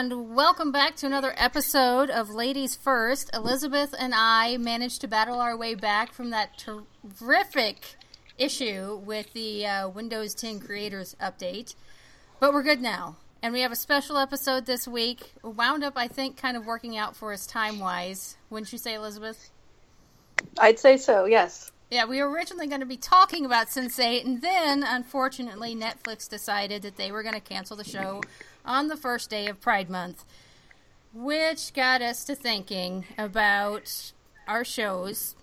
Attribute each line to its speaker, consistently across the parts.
Speaker 1: And welcome back to another episode of Ladies First. Elizabeth and I managed to battle our way back from that terrific issue with the uh, Windows 10 Creators Update. But we're good now. And we have a special episode this week. Wound up, I think, kind of working out for us time wise. Wouldn't you say, Elizabeth?
Speaker 2: I'd say so, yes.
Speaker 1: Yeah, we were originally going to be talking about Sense8, and then, unfortunately, Netflix decided that they were going to cancel the show on the first day of Pride Month, which got us to thinking about our shows,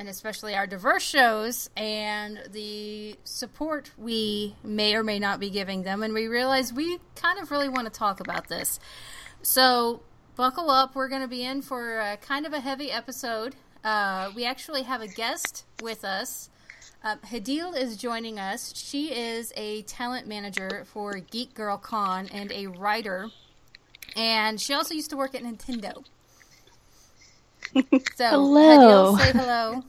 Speaker 1: and especially our diverse shows, and the support we may or may not be giving them. And we realized we kind of really want to talk about this. So, buckle up. We're going to be in for a, kind of a heavy episode. Uh, we actually have a guest with us. Uh, Hadil is joining us. She is a talent manager for Geek Girl Con and a writer. And she also used to work at Nintendo. So,
Speaker 3: hello.
Speaker 1: Hadil, say hello.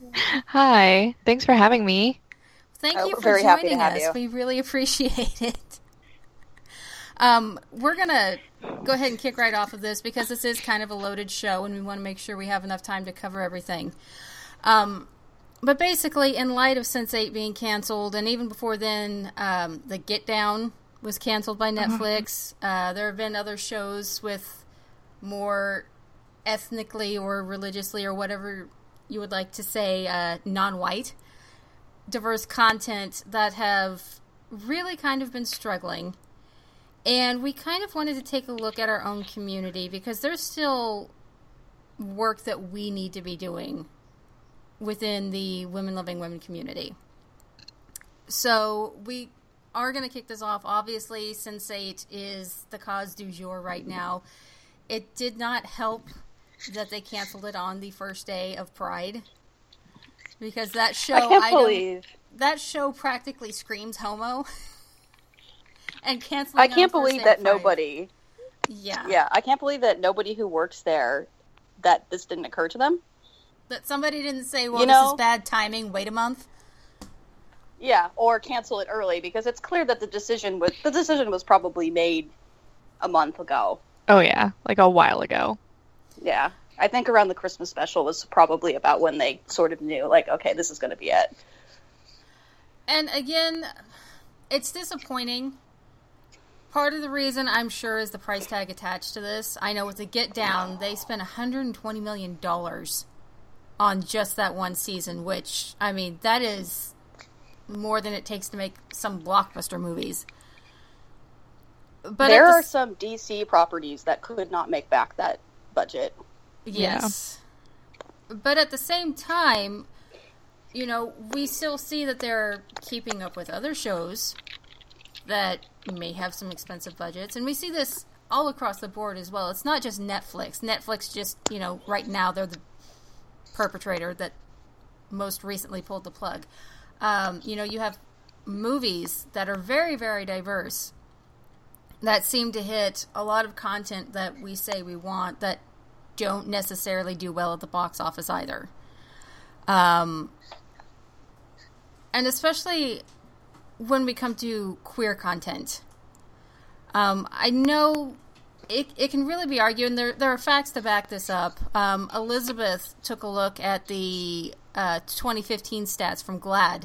Speaker 3: Hi. Thanks for having me.
Speaker 1: Thank
Speaker 2: Oh,
Speaker 1: you for
Speaker 2: very happy to
Speaker 1: joining us.
Speaker 2: you.
Speaker 1: We really appreciate it. Um, we're gonna go ahead and kick right off of this because this is kind of a loaded show, and we want to make sure we have enough time to cover everything. Um, but basically, in light of Sense8 being canceled, and even before then, um, the Get Down was canceled by Netflix. Uh, there have been other shows with more ethnically or religiously or whatever you would like to say uh, non-white diverse content that have really kind of been struggling. And we kind of wanted to take a look at our own community because there's still work that we need to be doing within the women loving women community. So we are going to kick this off. Obviously, Sense8 is the cause du jour right now. It did not help that they canceled it on the first day of Pride because that show
Speaker 2: I believe.
Speaker 1: that show practically screams homo. and canceling.
Speaker 2: I can't believe that nobody.
Speaker 1: Yeah.
Speaker 2: Yeah, I can't believe that nobody who works there that this didn't occur to them.
Speaker 1: That somebody didn't say, "Well,
Speaker 2: You
Speaker 1: this is bad timing. Wait a month."
Speaker 2: Yeah, or cancel it early because it's clear that the decision was the decision was probably made a month ago.
Speaker 3: Oh yeah, like a while ago.
Speaker 2: Yeah, I think around the Christmas special was probably about when they sort of knew, like, okay, this is going to be it.
Speaker 1: And again, it's disappointing. Part of the reason I'm sure is the price tag attached to this. I know with the Get Down, they spent 120 million dollars on just that one season, which I mean, that is more than it takes to make some blockbuster movies. But
Speaker 2: there
Speaker 1: the
Speaker 2: are some DC properties that could not make back that budget.
Speaker 1: Yes. But at the same time, you know, we still see that they're keeping up with other shows that may have some expensive budgets. And we see this all across the board as well. It's not just Netflix. Netflix just, you know, right now they're the perpetrator that most recently pulled the plug. Um, you know, you have movies that are very, very diverse that seem to hit a lot of content that we say we want that don't necessarily do well at the box office either. Um, and especially when we come to queer content. Um, I know it, it can really be argued, and there, there are facts to back this up. Um, Elizabeth took a look at the uh, 2015 stats from GLAAD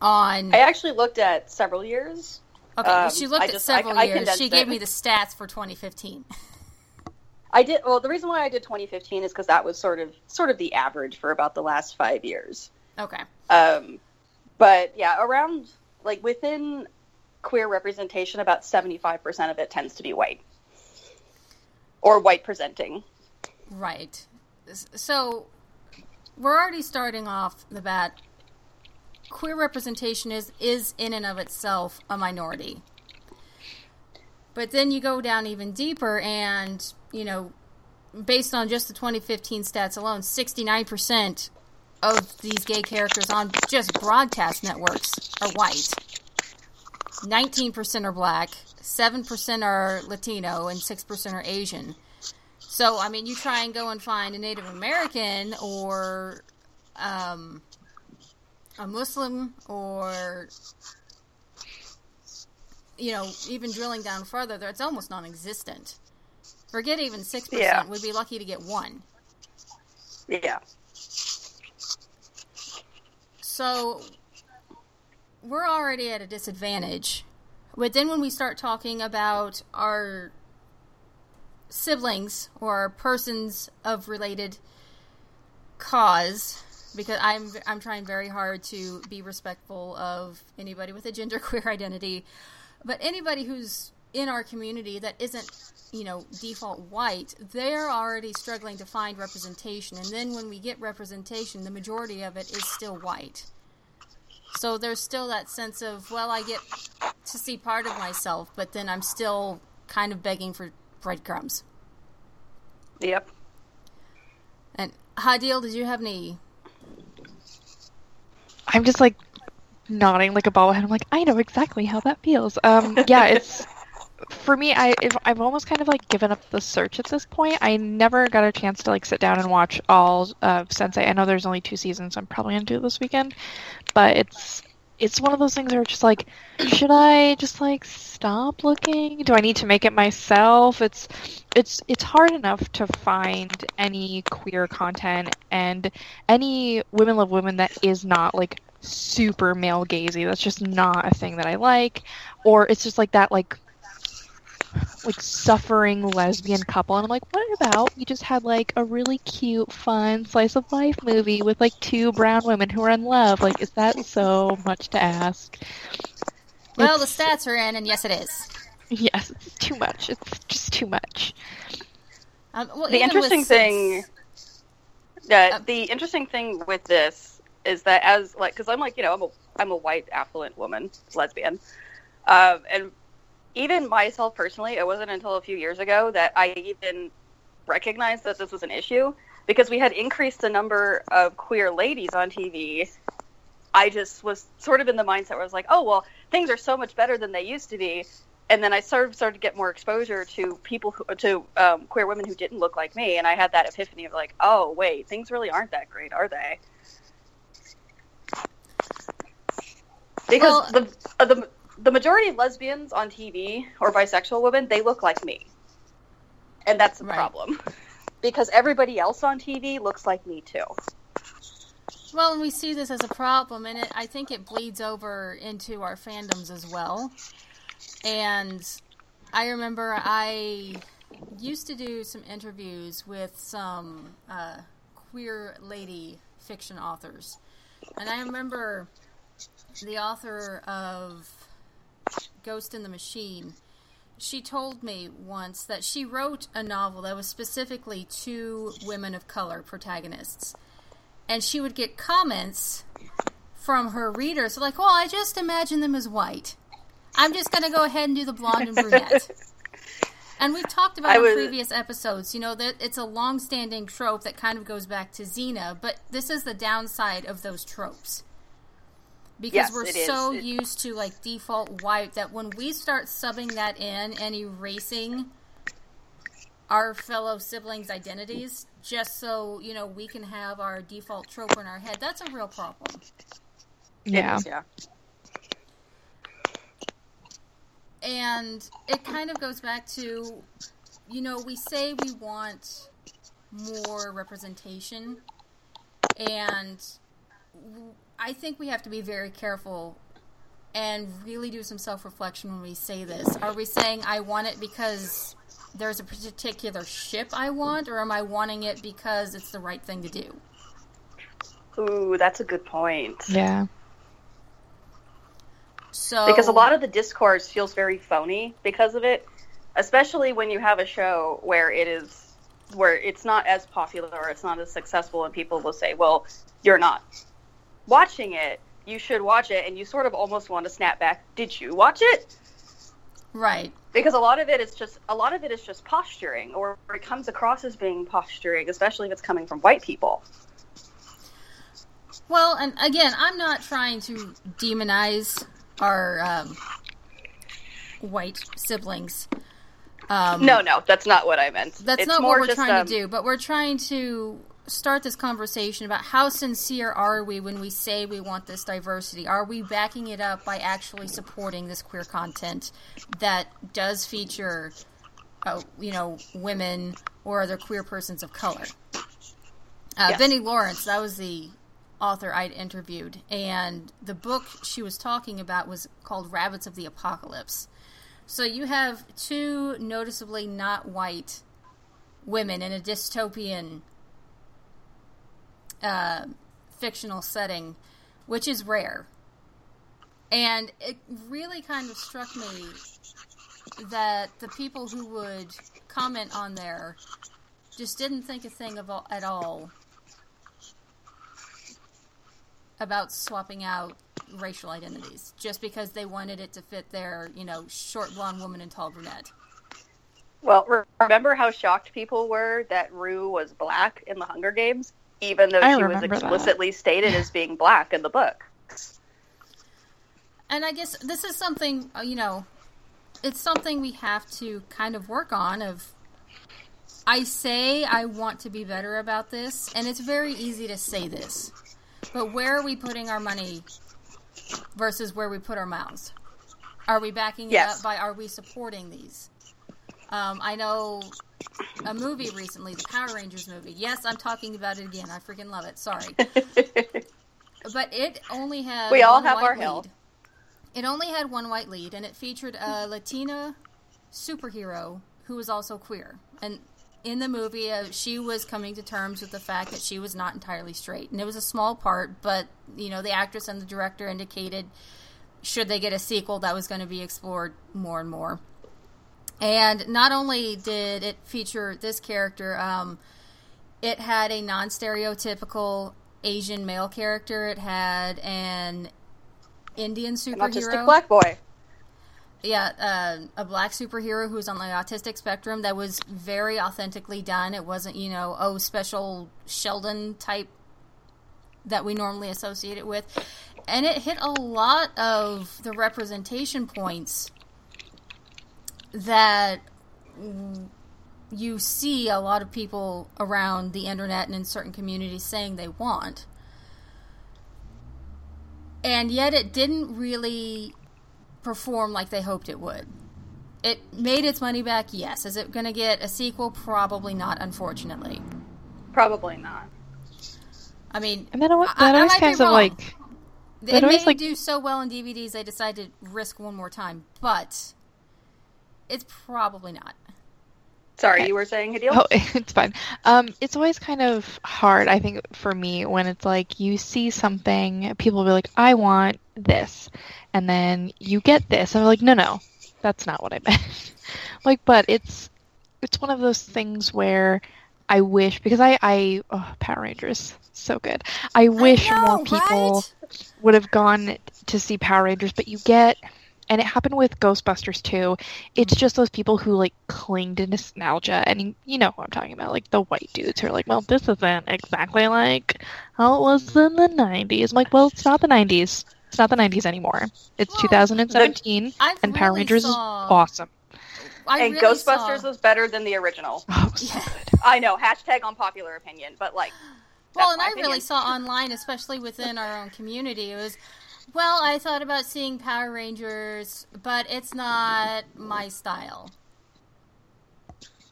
Speaker 1: on.
Speaker 2: I actually looked at several years.
Speaker 1: Okay,
Speaker 2: um,
Speaker 1: she looked
Speaker 2: I
Speaker 1: at
Speaker 2: just-
Speaker 1: several
Speaker 2: I
Speaker 1: years.
Speaker 2: condensed
Speaker 1: She gave
Speaker 2: it.
Speaker 1: me the stats for 2015.
Speaker 2: I did well. The reason why I did 2015 is because that was sort of sort of the average for about the last five years.
Speaker 1: Okay.
Speaker 2: Um, but yeah, around like within queer representation, about 75% of it tends to be white or white presenting.
Speaker 1: Right. So we're already starting off the bat. Queer representation is is in and of itself a minority. But then you go down even deeper and, you know, based on just the 2015 stats alone, 69% of these gay characters on just broadcast networks are white. 19% are black, 7% are Latino, and 6% are Asian. So, I mean, you try and go and find a Native American or um, a Muslim or you know, even drilling down further, it's almost non-existent. Forget even six percent.
Speaker 2: Yeah.
Speaker 1: We'd be lucky to get one.
Speaker 2: Yeah.
Speaker 1: So we're already at a disadvantage. But then when we start talking about our siblings or persons of related cause, because I'm I'm trying very hard to be respectful of anybody with a genderqueer identity, but anybody who's in our community that isn't, you know, default white, they're already struggling to find representation. And then when we get representation, the majority of it is still white. So there's still that sense of, well, I get to see part of myself, but then I'm still kind of begging for breadcrumbs.
Speaker 2: Yep.
Speaker 1: And Hadil, did you have any?
Speaker 3: I'm just like nodding like a bobblehead. I'm like, I know exactly how that feels. Um, yeah, it's for me. I if, I've almost kind of like given up the search at this point. I never got a chance to like sit down and watch all of Sense8. I know there's only two seasons. So I'm probably gonna do it this weekend, but it's it's one of those things where it's just like, should I just like stop looking? Do I need to make it myself? It's it's it's hard enough to find any queer content and any women love women that is not like super male gazy. That's just not a thing that I like. Or it's just like that like like suffering lesbian couple and I'm like, what about we just had like a really cute, fun slice of life movie with like two brown women who are in love? Like, is that so much to ask?
Speaker 1: Well,
Speaker 3: It's-
Speaker 1: the stats are in, and yes, it is.
Speaker 3: Yes, it's too much. It's just too much.
Speaker 1: Um, well,
Speaker 2: The interesting
Speaker 1: with
Speaker 2: thing,
Speaker 1: Sins-
Speaker 2: yeah,
Speaker 1: Uh,
Speaker 2: the interesting thing with this is that as like, because I'm like, you know, I'm a I'm a white affluent woman, lesbian, um, and even myself personally, it wasn't until a few years ago that I even recognized that this was an issue because we had increased the number of queer ladies on TV. I just was sort of in the mindset where I was like, oh well, things are so much better than they used to be. And then I sort of started to get more exposure to people who, to um, queer women who didn't look like me, and I had that epiphany of like, oh wait, things really aren't that great, are they? Because
Speaker 1: Well-
Speaker 2: the uh, the the majority of lesbians on TV or bisexual women, they look like me, and that's the
Speaker 1: Right.
Speaker 2: problem. Because everybody else on TV looks like me too.
Speaker 1: Well, and we see this as a problem, and it, I think it bleeds over into our fandoms as well. And I remember I used to do some interviews with some uh, queer lady fiction authors, and I remember the author of Ghost in the Machine. She told me once that she wrote a novel that was specifically to women of color protagonists and she would get comments from her readers like, "Well, I just imagine them as white. I'm just going to go ahead and do the blonde and brunette." and we've talked about
Speaker 2: I
Speaker 1: in
Speaker 2: was-
Speaker 1: previous episodes, you know, that it's a long-standing trope that kind of goes back to Xena, but this is the downside of those tropes. Because
Speaker 2: Yes,
Speaker 1: we're so
Speaker 2: It-
Speaker 1: used to like default white that when we start subbing that in and erasing our fellow siblings' identities just so you know we can have our default trope in our head. That's a real problem.
Speaker 3: Yeah.
Speaker 2: is, yeah.
Speaker 1: And it kind of goes back to, you know, we say we want more representation, and w- I think we have to be very careful and really do some self reflection when we say this. Are we saying I want it because there's a particular ship I want, or am I wanting it because it's the right thing to do?
Speaker 2: Ooh, that's a good point.
Speaker 3: Yeah.
Speaker 1: So
Speaker 2: because a lot of the discourse feels very phony because of it especially when you have a show where it is where it's not as popular or it's not as successful and people will say well you're not watching it you should watch it and you sort of almost want to snap back did you watch it
Speaker 1: right.
Speaker 2: because a lot of it is just a lot of it is just posturing or it comes across as being posturing especially if it's coming from white people
Speaker 1: Well, and again, I'm not trying to demonize our um, white siblings. Um,
Speaker 2: no no that's not what i meant
Speaker 1: that's
Speaker 2: it's
Speaker 1: not
Speaker 2: more
Speaker 1: what we're
Speaker 2: just,
Speaker 1: trying
Speaker 2: um,
Speaker 1: to do. But we're trying to start this conversation about how sincere are we when we say we want this diversity? Are we backing it up by actually supporting this queer content that does feature, uh, you know, women or other queer persons of color? Uh,
Speaker 2: Yes.
Speaker 1: Benny Lawrence, that was the author I'd interviewed, and the book she was talking about was called Rabbits of the Apocalypse. So you have two noticeably not white women in a dystopian uh, fictional setting, which is rare. And it really kind of struck me that the people who would comment on there just didn't think a thing of all, at all about swapping out racial identities just because they wanted it to fit their, you know, short blonde woman and tall brunette.
Speaker 2: Well, remember how shocked people were that Rue was black in the Hunger Games, even though
Speaker 3: I
Speaker 2: she was
Speaker 3: remember that.
Speaker 2: explicitly stated as being black in the book.
Speaker 1: And I guess this is something, uh, you know, it's something we have to kind of work on of I say I want to be better about this, and it's very easy to say this. But where are we putting our money versus where we put our mouths? Are we backing it up by are we supporting these? Um, I know a movie recently, the Power Rangers movie. Yes, I'm talking about it again. I freaking love it. Sorry. But it only had
Speaker 2: We all
Speaker 1: one
Speaker 2: have
Speaker 1: white
Speaker 2: our
Speaker 1: lead.
Speaker 2: hill.
Speaker 1: It only had one white lead, and it featured a Latina superhero who was also queer. And in the movie, uh, she was coming to terms with the fact that she was not entirely straight, and it was a small part. But you know, the actress and the director indicated should they get a sequel, that was going to be explored more and more. And not only did it feature this character, um, it had a non stereotypical Asian male character. It had an Indian
Speaker 2: An
Speaker 1: superhero.
Speaker 2: autistic black boy.
Speaker 1: Yeah, uh, a black superhero who was on the autistic spectrum that was very authentically done. It wasn't, you know, oh, special Sheldon type that we normally associate it with. And it hit a lot of the representation points that you see a lot of people around the internet and in certain communities saying they want. And yet it didn't really perform like they hoped it would. It made its money back, yes. Is it going to get a sequel? Probably not, unfortunately.
Speaker 2: Probably not.
Speaker 1: I mean,
Speaker 3: And then it,
Speaker 1: I-
Speaker 3: that
Speaker 1: I
Speaker 3: always
Speaker 1: might be
Speaker 3: kind of like
Speaker 1: it
Speaker 3: that
Speaker 1: may
Speaker 3: like-
Speaker 1: do so well in DVDs they decided to risk one more time, but it's probably not.
Speaker 2: Sorry,
Speaker 3: Okay.
Speaker 2: you were saying, Hadil?
Speaker 3: Oh, it's fine. Um, it's always kind of hard, I think, for me when it's like you see something, people will be like, "I want this," and then you get this, and they're like, "No, no, that's not what I meant." like, but it's it's one of those things where I wish because I I oh, Power Rangers so good. I wish
Speaker 1: I know,
Speaker 3: more people
Speaker 1: right?
Speaker 3: would have gone to see Power Rangers, but you get, and it happened with Ghostbusters too. It's just those people who like cling to nostalgia, and you, you know who I'm talking about, like the white dudes who are like, "Well, this isn't exactly like how it was in the '90s." I'm like, "Well, it's not the '90s. It's not the '90s anymore. It's
Speaker 1: Well,
Speaker 3: 2017,
Speaker 1: I
Speaker 3: and Power
Speaker 1: really
Speaker 3: Rangers
Speaker 1: saw-
Speaker 3: is awesome."
Speaker 1: I
Speaker 2: and
Speaker 1: really
Speaker 2: Ghostbusters
Speaker 1: saw-
Speaker 2: was better than the original.
Speaker 3: Oh, it was so
Speaker 1: Yeah.
Speaker 3: good.
Speaker 2: I know, hashtag unpopular opinion, but like,
Speaker 1: Well, and
Speaker 2: my
Speaker 1: I really saw online, especially within our own community, it was, well, I thought about seeing Power Rangers, but it's not my style.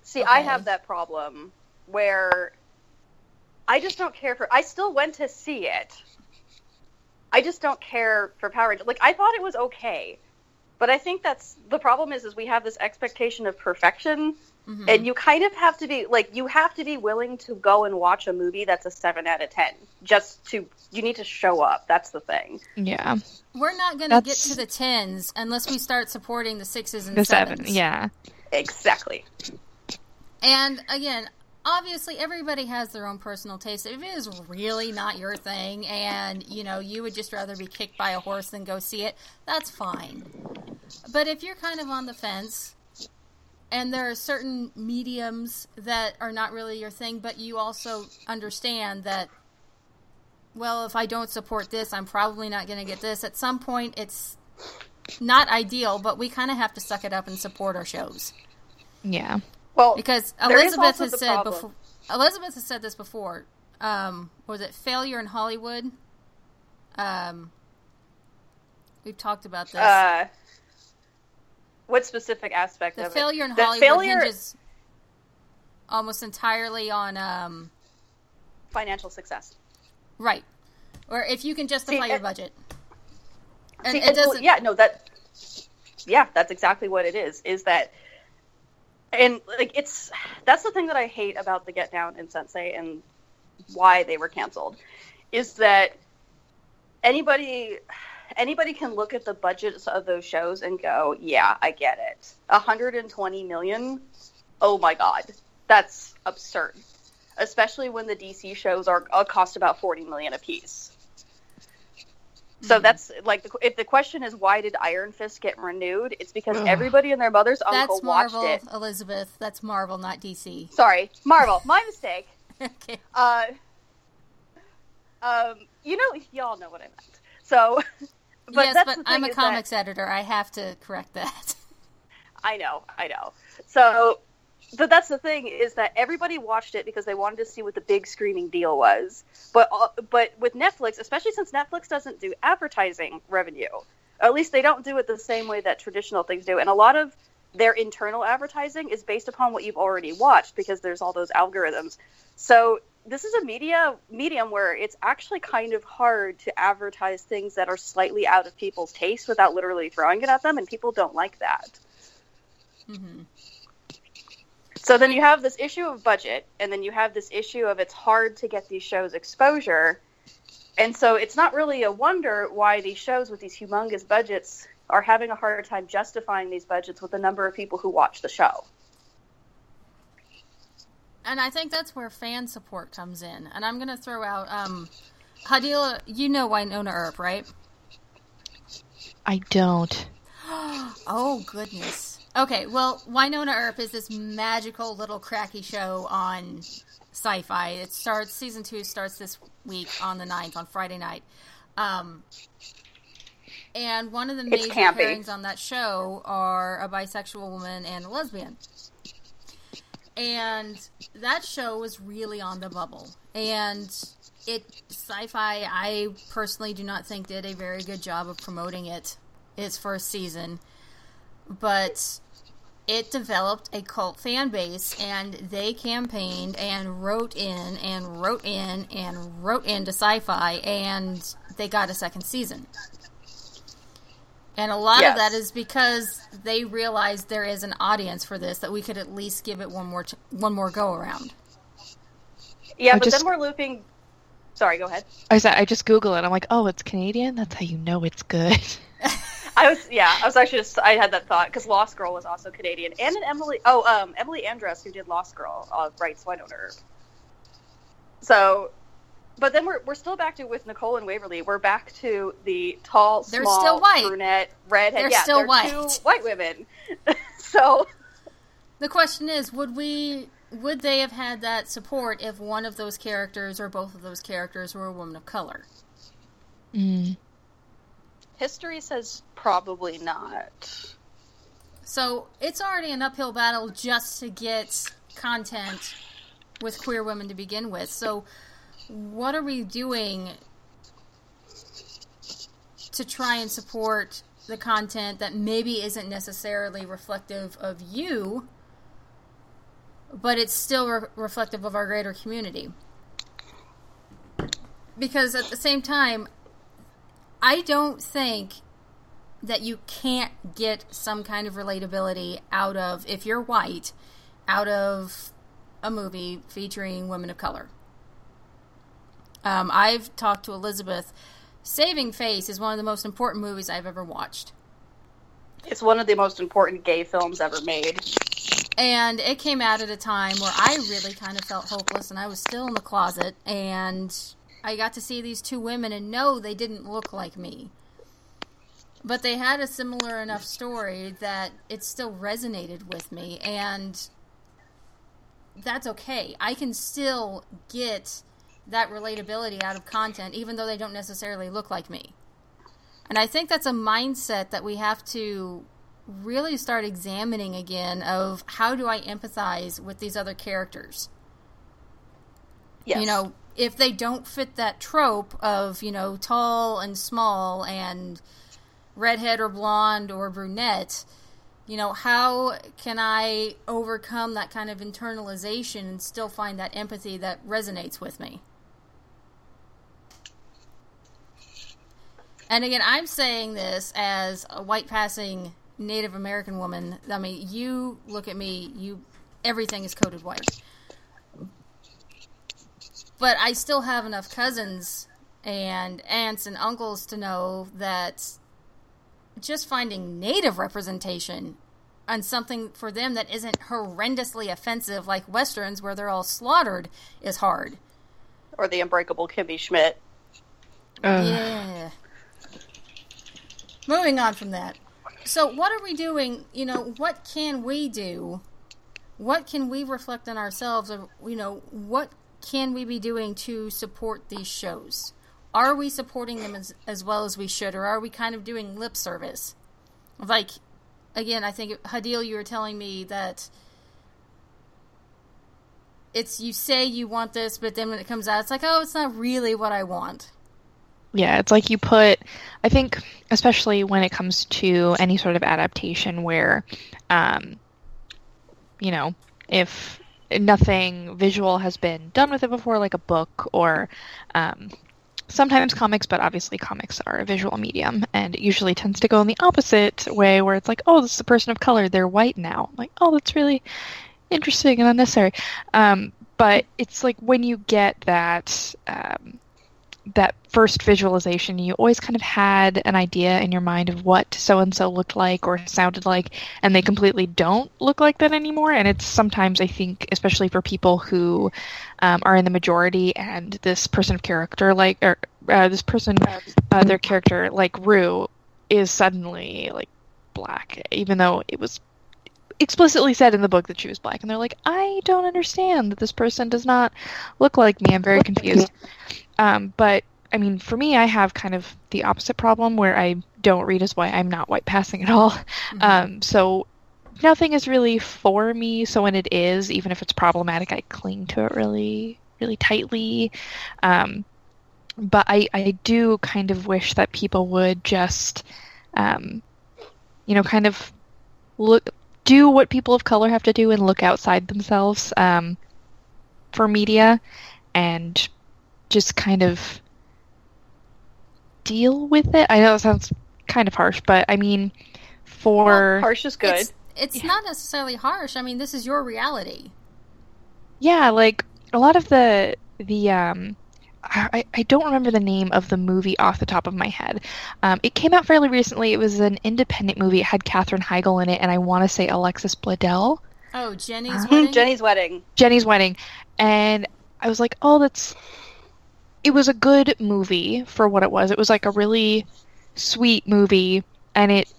Speaker 2: See, I have that problem where I just don't care for. I still went to see it. I just don't care for Power Rangers. Like I thought it was okay, but I think that's the problem. Is is we have this expectation of perfection,
Speaker 1: Mhm.
Speaker 2: and you kind of have to be like you have to be willing to go and watch a movie that's a seven out of ten just to. You need to show up. That's the thing.
Speaker 3: Yeah,
Speaker 1: We're not going to get to the tens unless we start supporting the sixes and
Speaker 3: the
Speaker 1: sevens.
Speaker 3: seven. Yeah,
Speaker 2: Exactly.
Speaker 1: And again, obviously everybody has their own personal taste. If it is really not your thing and, you know, you would just rather be kicked by a horse than go see it, that's fine. But if you're kind of on the fence and there are certain mediums that are not really your thing, but you also understand that well, if I don't support this, I'm probably not going to get this. At some point it's not ideal, but we kind of have to suck it up and support our shows.
Speaker 3: yeah.
Speaker 2: Well,
Speaker 1: Because Elizabeth has said
Speaker 2: problem.
Speaker 1: before. Elizabeth has said this before. um, was it Failure in Hollywood? Um, we've talked about this.
Speaker 2: Uh, what specific aspect
Speaker 1: the
Speaker 2: of
Speaker 1: failure
Speaker 2: it?
Speaker 1: in
Speaker 2: The
Speaker 1: Hollywood
Speaker 2: failure
Speaker 1: hinges almost entirely on um,
Speaker 2: financial success.
Speaker 1: right, or if you can justify
Speaker 2: See,
Speaker 1: your budget. And
Speaker 2: See,
Speaker 1: it doesn't.
Speaker 2: yeah, no, that. Yeah, that's exactly what it is. Is that, and like it's that's the thing that I hate about the Get Down and Sense8 and why they were canceled, is that anybody anybody can look at the budgets of those shows and go, yeah, I get it. 120 million. Oh my god, that's absurd. Especially when the DC shows are uh, cost about 40 million a piece. So
Speaker 1: Mhm.
Speaker 2: that's like the, if the question is why did Iron Fist get renewed? It's because
Speaker 3: Ugh.
Speaker 2: everybody and their mother's uncle
Speaker 1: That's
Speaker 2: watched
Speaker 1: Marvel,
Speaker 2: it.
Speaker 1: Elizabeth. That's Marvel, not DC.
Speaker 2: Sorry, Marvel. My mistake.
Speaker 1: okay.
Speaker 2: Uh, um, you know, y'all know what I meant. So, but
Speaker 1: yes, but I'm a
Speaker 2: is that-
Speaker 1: comics editor. I have to correct that.
Speaker 2: I know, I know. So, but that's the thing is that everybody watched it because they wanted to see what the big screening deal was. But but with Netflix, especially since Netflix doesn't do advertising revenue, at least they don't do it the same way that traditional things do. And a lot of their internal advertising is based upon what you've already watched because there's all those algorithms. So this is a media medium where it's actually kind of hard to advertise things that are slightly out of people's taste without literally throwing it at them, and people don't like that.
Speaker 1: hmm
Speaker 2: So then you have this issue of budget, and then you have this issue of it's hard to get these shows exposure. And so it's not really a wonder why these shows with these humongous budgets are having a harder time justifying these budgets with the number of people who watch the show.
Speaker 1: And I think that's where fan support comes in. And I'm going to throw out um, Hadila. You know Wynonna Earp, right?
Speaker 3: I don't.
Speaker 1: Oh goodness. Okay, well, Wynonna Earp is this magical little cracky show on Syfy. It starts season two starts this week on the 9th on Friday night. Um, and one of the
Speaker 2: It's
Speaker 1: major
Speaker 2: campy.
Speaker 1: pairings on that show are a bisexual woman and a lesbian. And that show was really on the bubble. And it Syfy I personally do not think did a very good job of promoting it its first season. But it developed a cult fan base and they campaigned and wrote in and wrote in and wrote into Syfy and they got a second season. And a lot
Speaker 2: Yes.
Speaker 1: of that is because they realized there is an audience for this that we could at least give it one more t- one more go around.
Speaker 2: Yeah,
Speaker 3: I
Speaker 2: but
Speaker 3: just-
Speaker 2: then we're looping. Sorry, go ahead.
Speaker 3: I said I just Google it. I'm like, oh, it's Canadian. That's how you know it's good.
Speaker 2: I was yeah, I was actually just I had that thought because Lost Girl was also Canadian, and an Emily oh um Emily Andras who did Lost Girl uh, writes Wynonna Earp. So, but then we're we're still back to with Nicole and Waverly. We're back to the tall,
Speaker 1: They're
Speaker 2: small,
Speaker 1: still white.
Speaker 2: brunette, redhead.
Speaker 1: They're
Speaker 2: yeah,
Speaker 1: still
Speaker 2: they're
Speaker 1: white.
Speaker 2: two white women. so
Speaker 1: The question is, would we would they have had that support if one of those characters or both of those characters were a woman of color?
Speaker 3: Mm.
Speaker 2: history says probably not.
Speaker 1: So it's already an uphill battle just to get content with queer women to begin with. So what are we doing to try and support the content that maybe isn't necessarily reflective of you, but it's still re- reflective of our greater community? Because at the same time, I don't think that you can't get some kind of relatability out of if you're white out of a movie featuring women of color. Um, I've talked to Elizabeth. Saving Face is one of the most important movies I've ever watched.
Speaker 2: It's one of the most important gay films ever made.
Speaker 1: And it came out at a time where I really kind of felt hopeless and I was still in the closet. And I got to see these two women and no, they didn't look like me. But they had a similar enough story that it still resonated with me. And that's okay. I can still get that relatability out of content, even though they don't necessarily look like me. And I think that's a mindset that we have to really start examining again of how do I empathize with these other characters?
Speaker 2: Yes.
Speaker 1: You know, if they don't fit that trope of you know tall and small and redhead or blonde or brunette you know how can i overcome that kind of internalization and still find that empathy that resonates with me and again i'm saying this as a white passing native american woman i mean you look at me you everything is coated white but I still have enough cousins and aunts and uncles to know that just finding native representation on something for them that isn't horrendously offensive like westerns where they're all slaughtered is hard.
Speaker 2: Or the unbreakable Kimmy Schmidt.
Speaker 1: Uh. Yeah. Moving on from that. So what are we doing, you know, what can we do? What can we reflect on ourselves or you know, what can we be doing to support these shows? Are we supporting them as, as well as we should, or are we kind of doing lip service? Like, again, I think Hadil, you were telling me that it's you say you want this, but then when it comes out, it's like, oh, it's not really what I want.
Speaker 3: Yeah, it's like you put, I think, especially when it comes to any sort of adaptation where, um, you know, if nothing visual has been done with it before, like a book or um, sometimes comics, but obviously comics are a visual medium, and it usually tends to go in the opposite way, where it's like, oh, this is a person of color, they're white now. I'm like, oh, that's really interesting and unnecessary. Um, but it's like when you get that um, that first visualization, you always kind of had an idea in your mind of what so and so looked like or sounded like, and they completely don't look like that anymore. And it's sometimes, I think, especially for people who um, are in the majority and this person of character, like, or uh, this person, uh, their character, like Rue, is suddenly like black, even though it was explicitly said in the book that she was black and they're like i don't understand that this person does not look like me i'm very confused um, but I mean, for me, I have kind of the opposite problem where I don't read as white. I'm not white passing at all. Mm-hmm. Um, so nothing is really for me. So when it is, even if it's problematic, I cling to it really, really tightly. Um, but I, I do kind of wish that people would just, um, you know, kind of look, do what people of color have to do and look outside themselves um, for media and just kind of deal with it. I know it sounds kind of harsh, but I mean, for
Speaker 2: well, harsh is good.
Speaker 1: It's, it's yeah. not necessarily harsh. I mean, this is your reality.
Speaker 3: Yeah, like a lot of the the um, I, I don't remember the name of the movie off the top of my head. Um, it came out fairly recently. It was an independent movie. It had Katherine Heigl in it, and I want to say Alexis Bledel.
Speaker 1: Oh, Jenny's uh, wedding.
Speaker 2: Jenny's wedding.
Speaker 3: Jenny's wedding, and I was like, oh, that's it was a good movie for what it was. It was like a really sweet movie, and it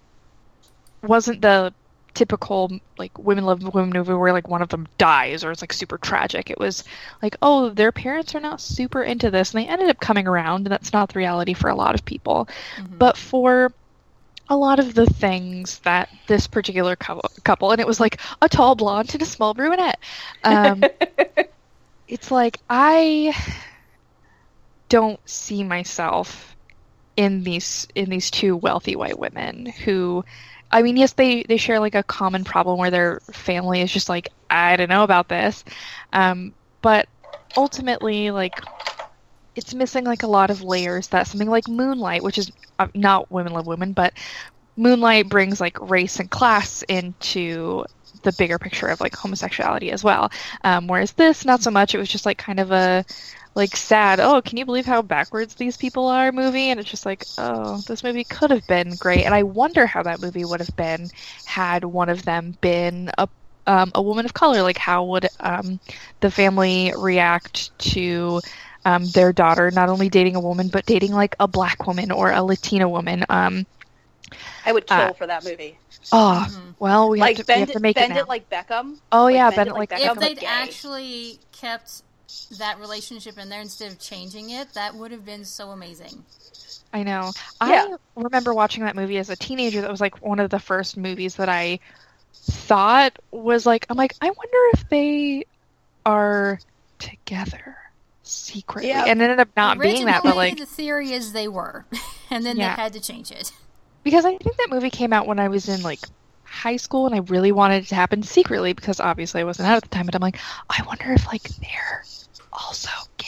Speaker 3: wasn't the typical like women love women movie where like one of them dies or it's like super tragic. It was like, oh, their parents are not super into this, and they ended up coming around, and that's not the reality for a lot of people. Mm-hmm. But for a lot of the things that this particular couple, and it was like a tall blonde and a small brunette. Um, it's like I don't see myself in these in these two wealthy white women who I mean, yes, they, they share like a common problem where their family is just like, I don't know about this. Um, but ultimately, like, it's missing like a lot of layers that something like Moonlight, which is uh, not Women Love Women, but Moonlight brings like race and class into the bigger picture of like homosexuality as well. Um, whereas this, not so much. It was just like kind of a like sad, oh, can you believe how backwards these people are movie? And it's just like, oh, this movie could have been great. And I wonder how that movie would have been had one of them been a um, a woman of color. Like, how would um, the family react to um, their daughter not only dating a woman, but dating like a black woman or a Latina woman?
Speaker 2: I would kill uh, for that movie.
Speaker 3: Oh, mm-hmm. well, we, like have to, bend, we have to make
Speaker 2: bend
Speaker 3: it,
Speaker 2: it like Beckham.
Speaker 3: Oh
Speaker 2: like
Speaker 3: yeah,
Speaker 2: bend,
Speaker 3: bend
Speaker 2: it like,
Speaker 3: Beckham.
Speaker 1: If they'd actually kept that relationship in there instead of changing it, that would have been so amazing.
Speaker 3: I know. Yeah. I remember watching that movie as a teenager. That was like one of the first movies that I thought was like, I'm like, I wonder if they are together. secretly,
Speaker 2: Yeah.
Speaker 3: and it ended up not being that. But like,
Speaker 1: the theory is they were, and then
Speaker 3: Yeah.
Speaker 1: they had to change it.
Speaker 3: Because I think that movie came out when I was in like high school, and I really wanted it to happen secretly because obviously I wasn't out at the time. But I'm like, I wonder if like they're also gay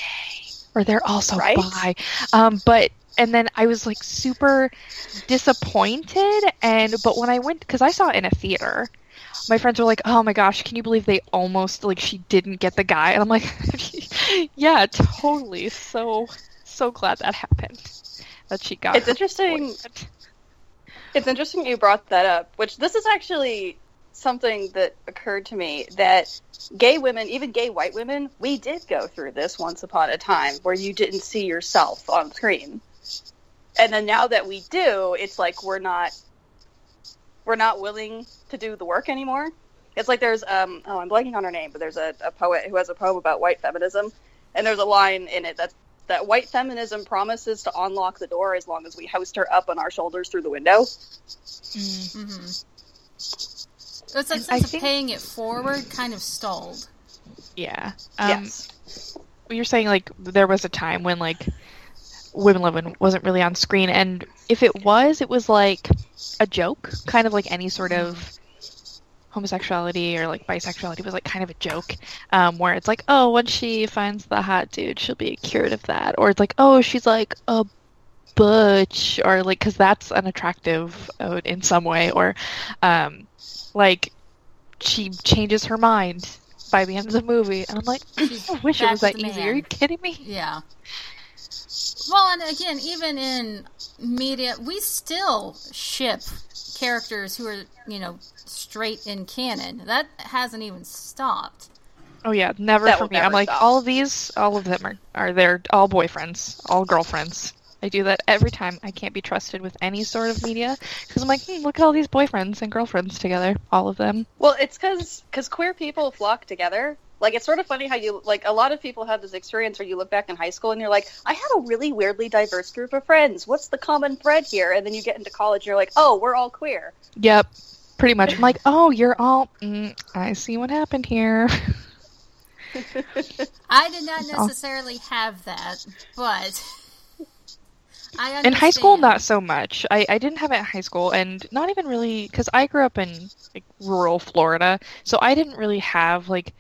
Speaker 3: or they're also
Speaker 2: Right?
Speaker 3: bi. Um, but and then I was like super disappointed, and but when I went because I saw it in a theater. My friends were like, "Oh my gosh, can you believe they almost like she didn't get the guy?" And I'm like, "Yeah, totally. So so glad that happened. That she got."
Speaker 2: It's interesting.
Speaker 3: boyfriend."
Speaker 2: It's interesting you brought that up, which this is actually something that occurred to me that gay women, even gay white women, we did go through this once upon a time where you didn't see yourself on screen. And then now that we do, it's like we're not we're not willing to do the work anymore. It's like there's um oh I'm blanking on her name, but there's a, a poet who has a poem about white feminism and there's a line in it that's that white feminism promises to unlock the door as long as we hoist her up on our shoulders through the window.
Speaker 3: Mm.
Speaker 1: hmm It's like
Speaker 3: And I
Speaker 1: of
Speaker 3: think-
Speaker 1: paying it forward kind of stalled.
Speaker 3: Yeah. Um,
Speaker 2: yes.
Speaker 3: You're saying like there was a time when like Women Living wasn't really on screen, and if it was, it was like a joke, kind of like any sort of homosexuality or like bisexuality was like kind of a joke, um, where it's like, oh, once she finds the hot dude, she'll be cured of that, or it's like, oh, she's like a butch, or like because that's unattractive in some way, or um, like she changes her mind by the end of the movie, and I'm like, I wish it was that easy. Are you kidding me?
Speaker 1: Yeah. Well, and again, even in media, we still ship characters who are, you know, straight in canon. That hasn't even stopped.
Speaker 3: Oh yeah, never
Speaker 2: That
Speaker 3: for
Speaker 2: will
Speaker 3: me. I'm like
Speaker 2: stop.
Speaker 3: all of these, all of them are are they're all boyfriends, all girlfriends. I do that every time. I can't be trusted with any sort of media because I'm like, hmm, look at all these boyfriends and girlfriends together, all of them.
Speaker 2: Well, it's because because queer people flock together. Like it's sort of funny how you like a lot of people have this experience where you look back in high school and you're like, I had a really weirdly diverse group of friends. What's the common thread here? And then you get into college and you're like, oh, we're all queer.
Speaker 3: Yep, pretty much. I'm like, oh, you're all. Mm, I see what happened here.
Speaker 1: I did not necessarily have that, but I
Speaker 3: in high school, not so much. I I didn't have it in high school, and not even really because I grew up in like rural Florida, so I didn't really have like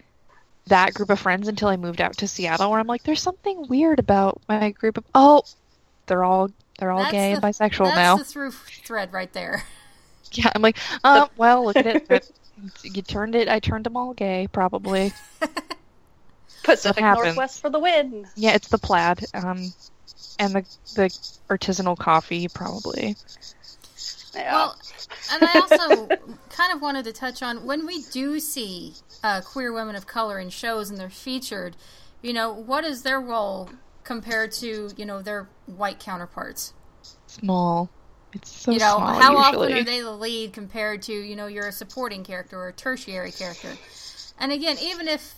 Speaker 3: that group of friends until I moved out to Seattle, where I'm like, there's something weird about my group of. Oh, they're all they're all
Speaker 1: That's
Speaker 3: gay
Speaker 1: the-
Speaker 3: and bisexual
Speaker 1: That's
Speaker 3: now.
Speaker 1: the through thread right there.
Speaker 3: Yeah, I'm like, oh well, look at it. It- You turned it. I turned them all gay, probably.
Speaker 2: Pacific
Speaker 3: happens.
Speaker 2: Northwest for the win.
Speaker 3: Yeah, it's the plaid, um, and the the artisanal coffee, probably.
Speaker 2: Yeah.
Speaker 1: Well, and I also kind of wanted to touch on when we do see uh, queer women of color in shows and they're featured, you know, what is their role compared to, you know, their white counterparts?
Speaker 3: Small. It's so
Speaker 1: you know,
Speaker 3: small
Speaker 1: how
Speaker 3: usually.
Speaker 1: often are they the lead compared to, you know, you're a supporting character or a tertiary character? And again, even if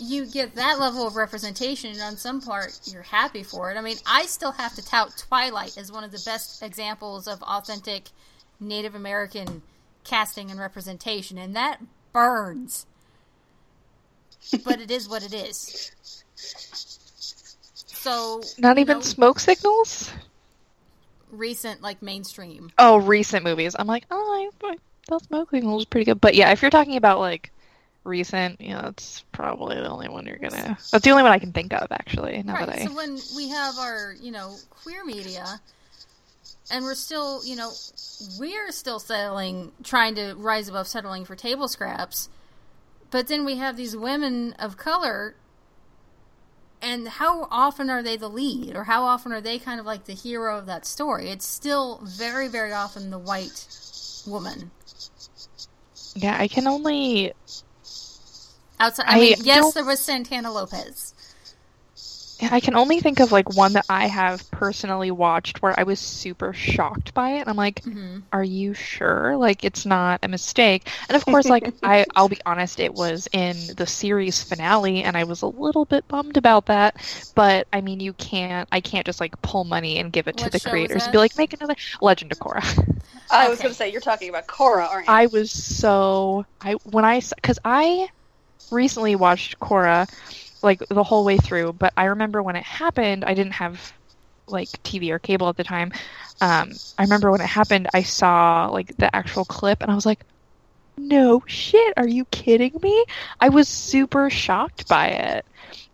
Speaker 1: you get that level of representation and on some part you're happy for it, I mean, I still have to tout Twilight as one of the best examples of authentic Native American casting and representation, and that burns. but it is what it is. So,
Speaker 3: Not even
Speaker 1: know,
Speaker 3: smoke signals.
Speaker 1: recent like mainstream.
Speaker 3: Oh, recent movies. I'm like, oh, I, I thought smoke signals was pretty good. But yeah, if you're talking about like recent, you know, that's probably the only one you're gonna. That's the only one I can think of actually. Now that I.
Speaker 1: Right. So when we have our, you know, queer media, and we're still, you know, we're still settling, trying to rise above settling for table scraps, but then we have these women of color, and how often are they the lead, or how often are they kind of like the hero of that story? It's still very, very often the white woman.
Speaker 3: Yeah, I can only.
Speaker 1: Outside, I,
Speaker 3: I
Speaker 1: mean, yes,
Speaker 3: don't-
Speaker 1: there was Santana Lopez.
Speaker 3: I can only think of like one that I have personally watched where I was super shocked by it. And I'm like,
Speaker 1: hmm
Speaker 3: are you sure? Like it's not a mistake. And of course, like I, I'll be honest, it was in the series finale, and I was a little bit bummed about that. But I mean, you can't, I can't just like pull money and give it to the creators and be like, make another Legend of Korra.
Speaker 2: I was
Speaker 1: okay.
Speaker 2: going to say you're talking about Korra, aren't you?
Speaker 3: I was so I when I because I recently watched Korra, like the whole way through. But I remember when it happened, I didn't have like TV or cable at the time. Um, I remember when it happened, I saw like the actual clip, and I was like, "No shit, are you kidding me?" I was super shocked by it.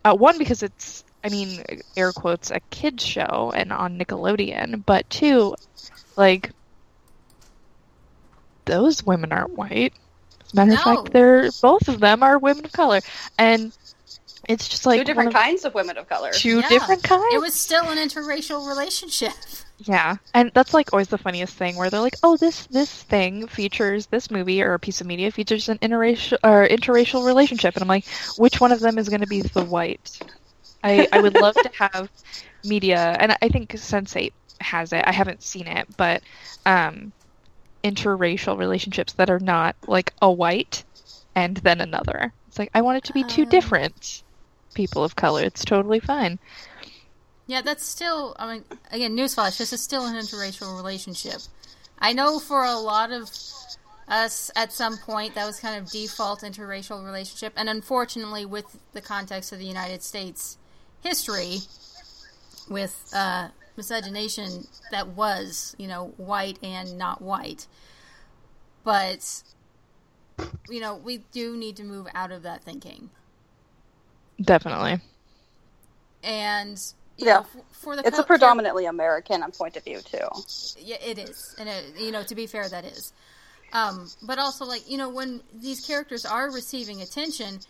Speaker 3: Uh, one because it's, I mean, air quotes, a kids show and on Nickelodeon, but two, like those women aren't white. As a matter of fact, they're both of them are women of color, and it's just like
Speaker 2: Two different
Speaker 3: of-
Speaker 2: kinds of women of color.
Speaker 3: Two
Speaker 1: Yeah.
Speaker 3: different kinds.
Speaker 1: It was still an interracial relationship.
Speaker 3: Yeah, and that's like always the funniest thing where they're like, "Oh, this this thing features this movie or a piece of media features an interracial or interracial relationship," and I'm like, "Which one of them is going to be the white?" I I would love to have media, and I think Sense8 has it. I haven't seen it, but um, interracial relationships that are not like a white and then another. It's like I want it to be two
Speaker 1: Um.
Speaker 3: different people of color. It's totally fine.
Speaker 1: Yeah, that's still. I mean, again, newsflash: this is still an interracial relationship. I know for a lot of us, at some point, that was kind of default interracial relationship, and unfortunately, with the context of the United States history, with uh, miscegenation, that was you know white and not white. But you know, we do need to move out of that thinking,
Speaker 3: Definitely.
Speaker 1: and you
Speaker 2: Yeah.
Speaker 1: know, for, for the
Speaker 2: It's a
Speaker 1: co-
Speaker 2: predominantly American point of view too.
Speaker 1: Yeah, it is, and it, you know, to be fair, that is. Um, but also, like you know, when these characters are receiving attention,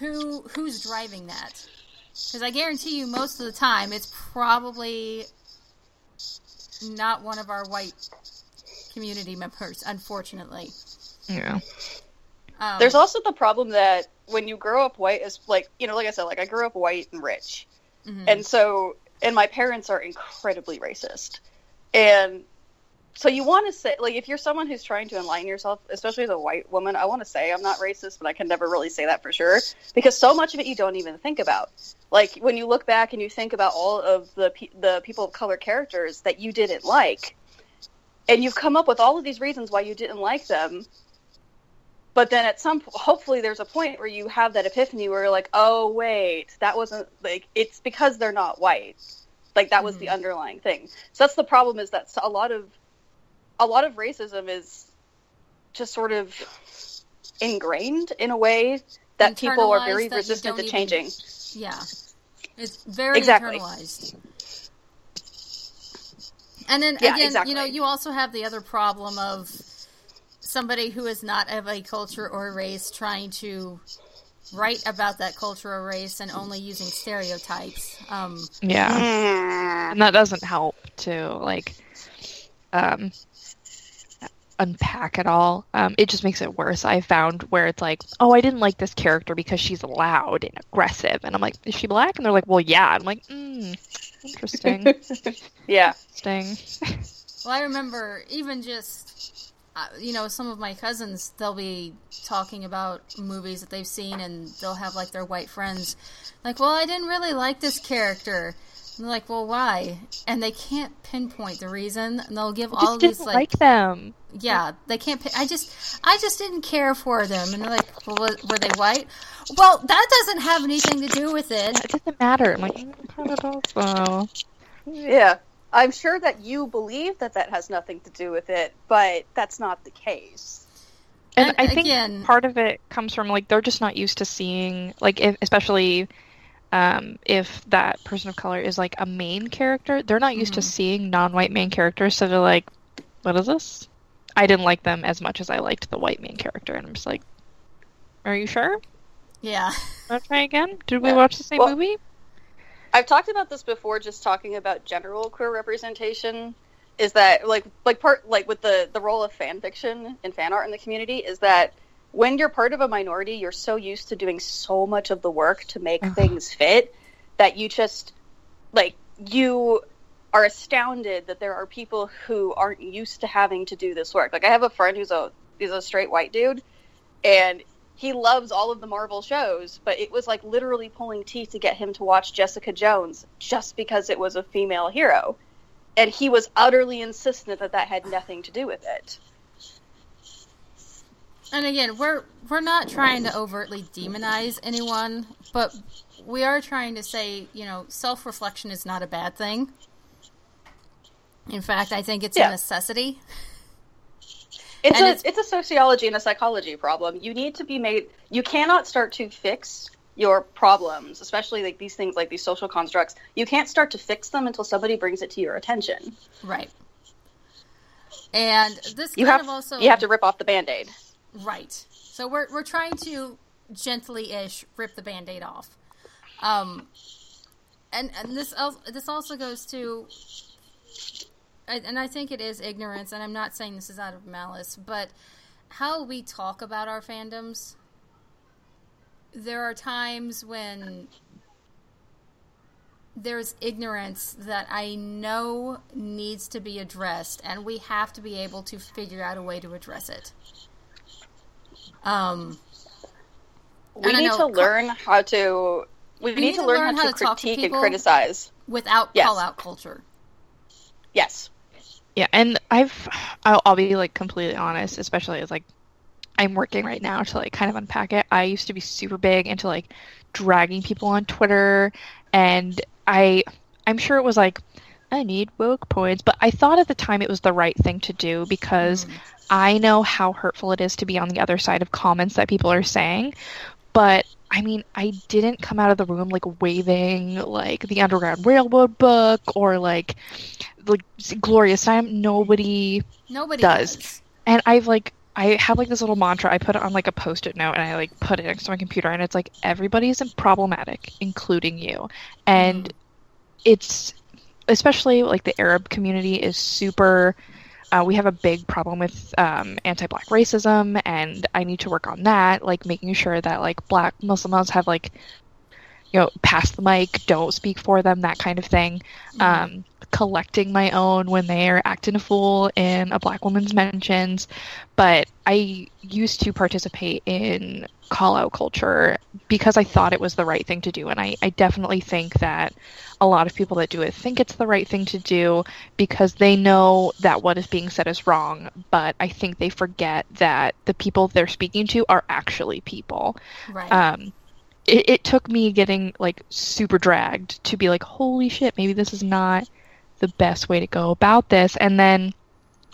Speaker 1: who who's driving that? Because I guarantee you, most of the time, it's probably not one of our white community members. Unfortunately,
Speaker 3: Yeah.
Speaker 1: um,
Speaker 2: There's also the problem that when you grow up white, is like you know, like I said, like I grew up white and rich,
Speaker 1: mhm.
Speaker 2: and so and my parents are incredibly racist, and so you want to say like if you're someone who's trying to enlighten yourself, especially as a white woman, I want to say I'm not racist, but I can never really say that for sure because so much of it you don't even think about. Like when you look back and you think about all of the pe- the people of color characters that you didn't like, and you've come up with all of these reasons why you didn't like them. But then at some hopefully there's a point where you have that epiphany where you're like, oh wait, that wasn't like it's because they're not white. Like that was the
Speaker 1: Mhm.
Speaker 2: underlying thing. So that's the problem is that a lot of a lot of racism is just sort of ingrained in a way that people are very resistant
Speaker 1: don't
Speaker 2: to
Speaker 1: even-
Speaker 2: changing.
Speaker 1: Yeah. It's very
Speaker 2: Exactly.
Speaker 1: internalized. And then
Speaker 2: Yeah,
Speaker 1: again,
Speaker 2: exactly.
Speaker 1: you know, you also have the other problem of somebody who is not of a culture or race trying to write about that culture or race and only using stereotypes. Um,
Speaker 3: Yeah.
Speaker 2: Mm.
Speaker 3: and that doesn't help to like um unpack at all. Um it just makes it worse. I found where it's like oh i didn't like this character because she's loud and aggressive. And i'm like is she black? And they're like well yeah. I'm like mm, interesting.
Speaker 2: Yeah.
Speaker 3: interesting.
Speaker 1: Well, I remember even just, uh, you know, some of my cousins, they'll be talking about movies that they've seen and they'll have like their white friends. Like, well, I didn't really like this character. And they're like, well, why? And they can't pinpoint the reason. And they'll give
Speaker 3: I
Speaker 1: all
Speaker 3: just
Speaker 1: these
Speaker 3: didn't
Speaker 1: like,
Speaker 3: like them
Speaker 1: yeah, they can't. Pin- I just, I just didn't care for them. And they're like, well, wa- were they white? Well, that doesn't have anything to do with it.
Speaker 3: it doesn't matter i'm like mm, kind of does
Speaker 2: Yeah. I'm sure that you believe that that has nothing to do with it, but that's not the case.
Speaker 3: And,
Speaker 1: And
Speaker 3: I think
Speaker 1: again-
Speaker 3: part of it comes from like they're just not used to seeing like if, especially um, if that person of color is like a main character, they're not used to
Speaker 1: Mhm.
Speaker 3: seeing non-white main characters, so they're like, "What is this?" I didn't like them as much as I liked the white main character, and I'm just like, "Are you sure?
Speaker 1: Yeah.
Speaker 3: Want to try again? Did we
Speaker 2: Yeah.
Speaker 3: watch the same
Speaker 2: Well-
Speaker 3: movie?"
Speaker 2: I've talked about this before, just talking about general queer representation. Is that like like part like with the the role of fan fiction and fan art in the community? Is that when you're part of a minority, you're so used to doing so much of the work to make
Speaker 3: Ugh.
Speaker 2: things fit that you just like you are astounded that there are people who aren't used to having to do this work. Like I have a friend who's a he's a straight white dude, and he loves all of the Marvel shows, but it was like literally pulling teeth to get him to watch Jessica Jones just because it was a female hero. And he was utterly insistent that that had nothing to do with it.
Speaker 1: And again, we're we're not trying to overtly demonize anyone, but we are trying to say, you know, self reflection is not a bad thing. In fact, I think it's
Speaker 2: Yeah.
Speaker 1: a necessity.
Speaker 2: It's
Speaker 1: And
Speaker 2: a
Speaker 1: it's-
Speaker 2: it's a sociology and a psychology problem. You need to be made. You cannot start to fix your problems, especially like these things like these social constructs. You can't start to fix them until somebody brings it to your attention.
Speaker 1: Right. And this
Speaker 2: You have
Speaker 1: of also
Speaker 2: you have to rip off the band-aid.
Speaker 1: Right. So we're we're trying to gently ish rip the band aid off. Um and and this this also goes to and I think it is ignorance and I'm not saying this is out of malice, but how we talk about our fandoms there are times when there's ignorance that I know needs to be addressed, and we have to be able to figure out a way to address it. Um,
Speaker 2: We need
Speaker 1: know
Speaker 2: to
Speaker 1: co-
Speaker 2: learn how to. We, need, to learn, how, to,
Speaker 1: talk to
Speaker 2: critique and criticize.
Speaker 1: without
Speaker 2: Yes.
Speaker 1: call out culture.
Speaker 2: Yes.
Speaker 3: Yeah, and I've I'll, I'll be like completely honest, especially as like I'm working right now to like kind of unpack it. I used to be super big into like dragging people on Twitter, and I I'm sure it was like I need woke points, but I thought at the time it was the right thing to do because I know how hurtful it is to be on the other side of comments that people are saying. But I mean, I didn't come out of the room like waving like the Underground Railroad book or like like glorious time. Nobody
Speaker 1: Nobody
Speaker 3: Does.
Speaker 1: does.
Speaker 3: and I've like I have like this little mantra. I put it on like a post-it note and I like put it next to my computer and it's like everybody's problematic, including you. And mm. it's especially like the Arab community is super uh, we have a big problem with um, anti-black racism and i need to work on that like making sure that like black muslims have like you know pass the mic don't speak for them that kind of thing. Um, collecting my own when they're acting a fool in a black woman's mentions. But i used to participate in call out culture because i thought it was the right thing to do. And I, I definitely think that a lot of people that do it think it's the right thing to do because they know that what is being said is wrong. But i think they forget that the people they're speaking to are actually people.
Speaker 1: Right.
Speaker 3: um, it, it took me getting like super dragged to be like, holy shit, maybe this is not the best way to go about this. And then,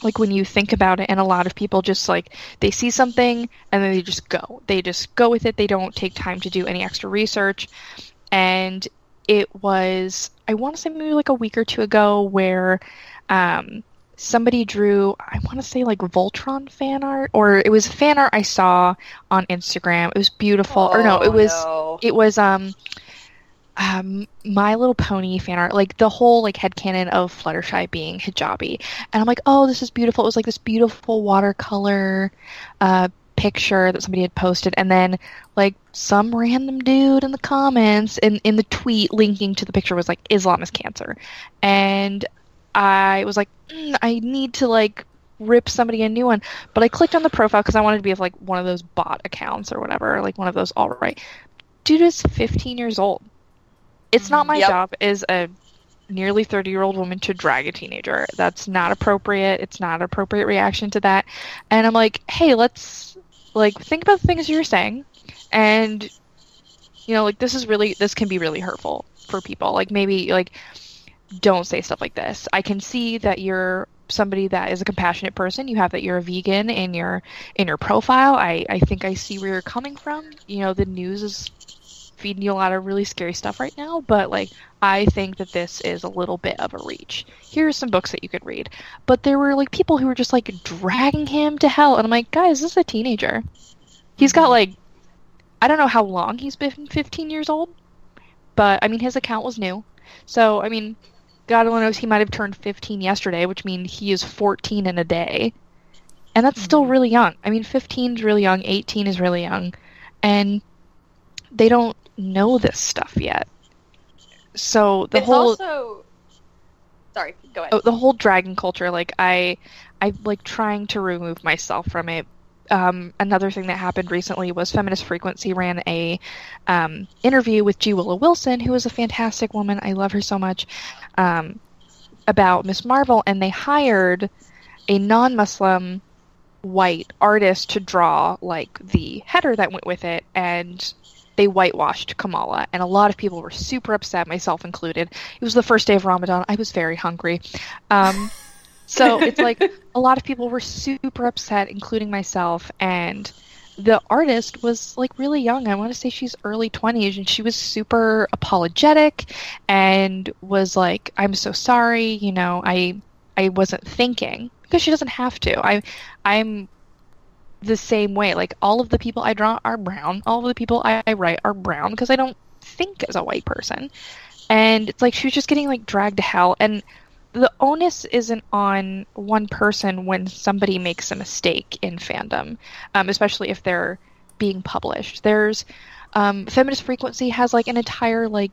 Speaker 3: like, when you think about it, and a lot of people just like they see something and then they just go, they just go with it. They don't take time to do any extra research. And it was, I want to say maybe like a week or two ago, where um, somebody drew i want to say like voltron fan art or it was fan art i saw on instagram. It was beautiful. Or no it
Speaker 2: Oh,
Speaker 3: was
Speaker 2: no.
Speaker 3: it was um um my little pony fan art like the whole like headcanon of fluttershy being hijabi. And i'm like oh this is beautiful. It was like this beautiful watercolor uh picture that somebody had posted. And then like some random dude in the comments in in the tweet linking to the picture was like islam is cancer. And i was like mm, i need to like rip somebody a new one. But i clicked on the profile because i wanted to be of like one of those bot accounts or whatever like one of those all right dude is 15 years old. It's not my
Speaker 2: Yep.
Speaker 3: job as a nearly 30 year old woman to drag a teenager. That's not appropriate. It's not an appropriate reaction to that. And i'm like hey let's like think about the things you're saying. And you know like this is really this can be really hurtful for people. Like maybe like don't say stuff like this. I can see that you're somebody that is a compassionate person. You have that you're a vegan in your in your profile. I i think i see where you're coming from. You know the news is feeding you a lot of really scary stuff right now but like i think that this is a little bit of a reach. Here's some books that you could read. But there were like people who were just like dragging him to hell. And i'm like guys this is a teenager. He's got mm-hmm. like i don't know how long he's been 15 years old but i mean his account was new. So i mean god only knows he might have turned 15 yesterday which means he is 14 in a day. And that's still really young. I mean 15 is really young 18 is really young. And they don't know this stuff yet. So the
Speaker 2: it's
Speaker 3: whole
Speaker 2: also. Sorry, go ahead.
Speaker 3: oh, the whole dragon culture like i i like trying to remove myself from it. Um, another thing that happened recently was feminist frequency ran a um, interview with g willow wilson who is a fantastic woman. I love her so much um, about miss marvel and they hired a non-muslim white artist to draw like the header that went with it and they whitewashed Kamala. And a lot of people were super upset myself included. It was the first day of Ramadan. I was very hungry. Um, so it's like a lot of people were super upset including myself and the artist was like really young I want to say she's early 20s and she was super apologetic and was like I'm so sorry you know I I wasn't thinking because she doesn't have to. I I'm the same way. Like all of the people I draw are brown. All of the people I, I write are brown because I don't think as a white person. And it's like she was just getting like dragged to hell and the onus isn't on one person when somebody makes a mistake in fandom, um, especially if they're being published. There's um, feminist frequency has like an entire like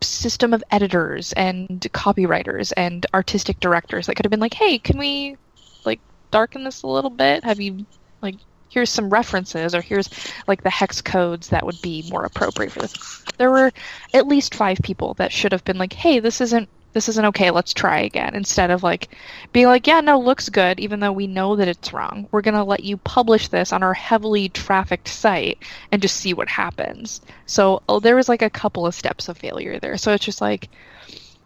Speaker 3: system of editors and copywriters and artistic directors that could have been like, hey, can we like darken this a little bit? Have you like here's some references or here's like the hex codes that would be more appropriate for this. There were at least five people that should have been like, hey, this isn't this isn't okay, let's try again. Instead of like being like, yeah, no, looks good, even though we know that it's wrong. We're gonna let you publish this on our heavily trafficked site and just see what happens. So oh, there was like a couple of steps of failure there. So it's just like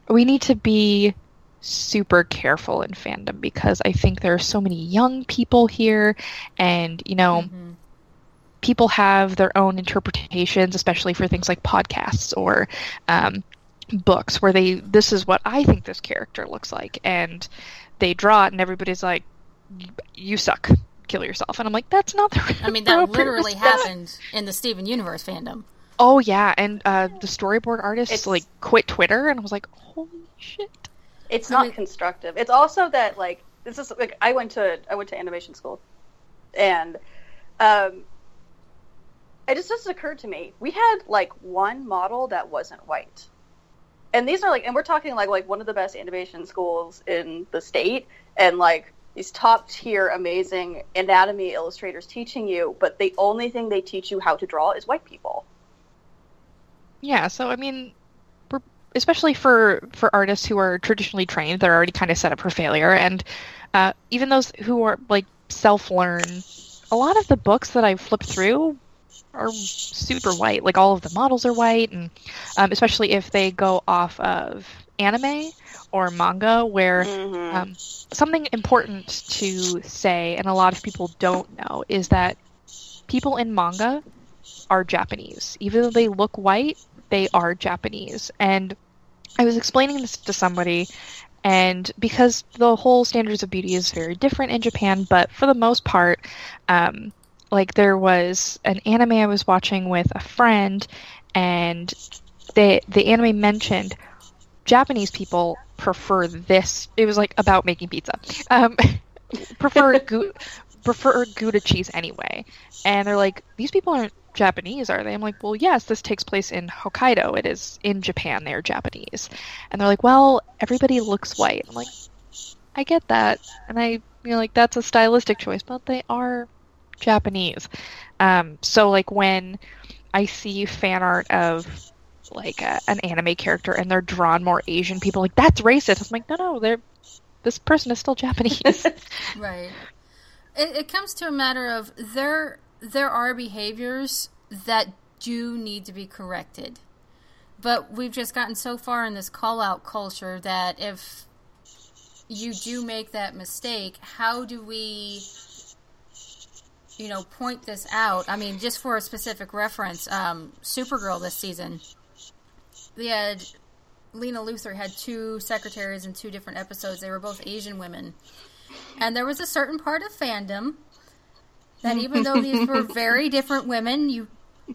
Speaker 3: we need to be super careful in fandom because I think there are so many young people here and, you know, mm-hmm people have their own interpretations, especially for things like podcasts or um, books where they this is what I think this character looks like. And they draw it and everybody's like you suck. Kill yourself. And I'm like that's not the
Speaker 1: I mean that literally happened in the Steven Universe fandom.
Speaker 3: Oh yeah, and uh, the storyboard artists it's, like quit Twitter and I was like holy shit.
Speaker 2: It's not I mean, constructive. It's also that like this is like I went to I went to animation school. And um it just just occurred to me. We had like one model that wasn't white and these are like and we're talking like like one of the best animation schools in the state and like these top tier amazing anatomy illustrators teaching you but the only thing they teach you how to draw is white people.
Speaker 3: Yeah so i mean especially for for artists who are traditionally trained they're already kind of set up for failure and uh, even those who are like self learn a lot of the books that i've flipped through are super white. Like all of the models are white, and um, especially if they go off of anime or manga, where mm-hmm. um, something important to say, and a lot of people don't know, is that people in manga are Japanese. Even though they look white, they are Japanese. And I was explaining this to somebody, and because the whole standards of beauty is very different in Japan, but for the most part, um, like there was an anime I was watching with a friend, and the the anime mentioned Japanese people prefer this. It was like about making pizza. Um, prefer gu- prefer Gouda cheese anyway, and they're like, these people aren't Japanese, are they? I'm like, well, yes, this takes place in Hokkaido. It is in Japan. They are Japanese, and they're like, well, everybody looks white. I'm like, I get that, and I you know like that's a stylistic choice, but they are Japanese. Um, so like when I see fan art of like a, an anime character and they're drawn more Asian, people like that's racist. I'm like, no, no, they're this person is still Japanese.
Speaker 1: right. It, it comes to a matter of there there are behaviors that do need to be corrected, but we've just gotten so far in this call out culture that if you do make that mistake, how do we you know, point this out. I mean, just for a specific reference, um, Supergirl this season, they had Lena Luthor had two secretaries in two different episodes. They were both Asian women, and there was a certain part of fandom that even though these were very different women, you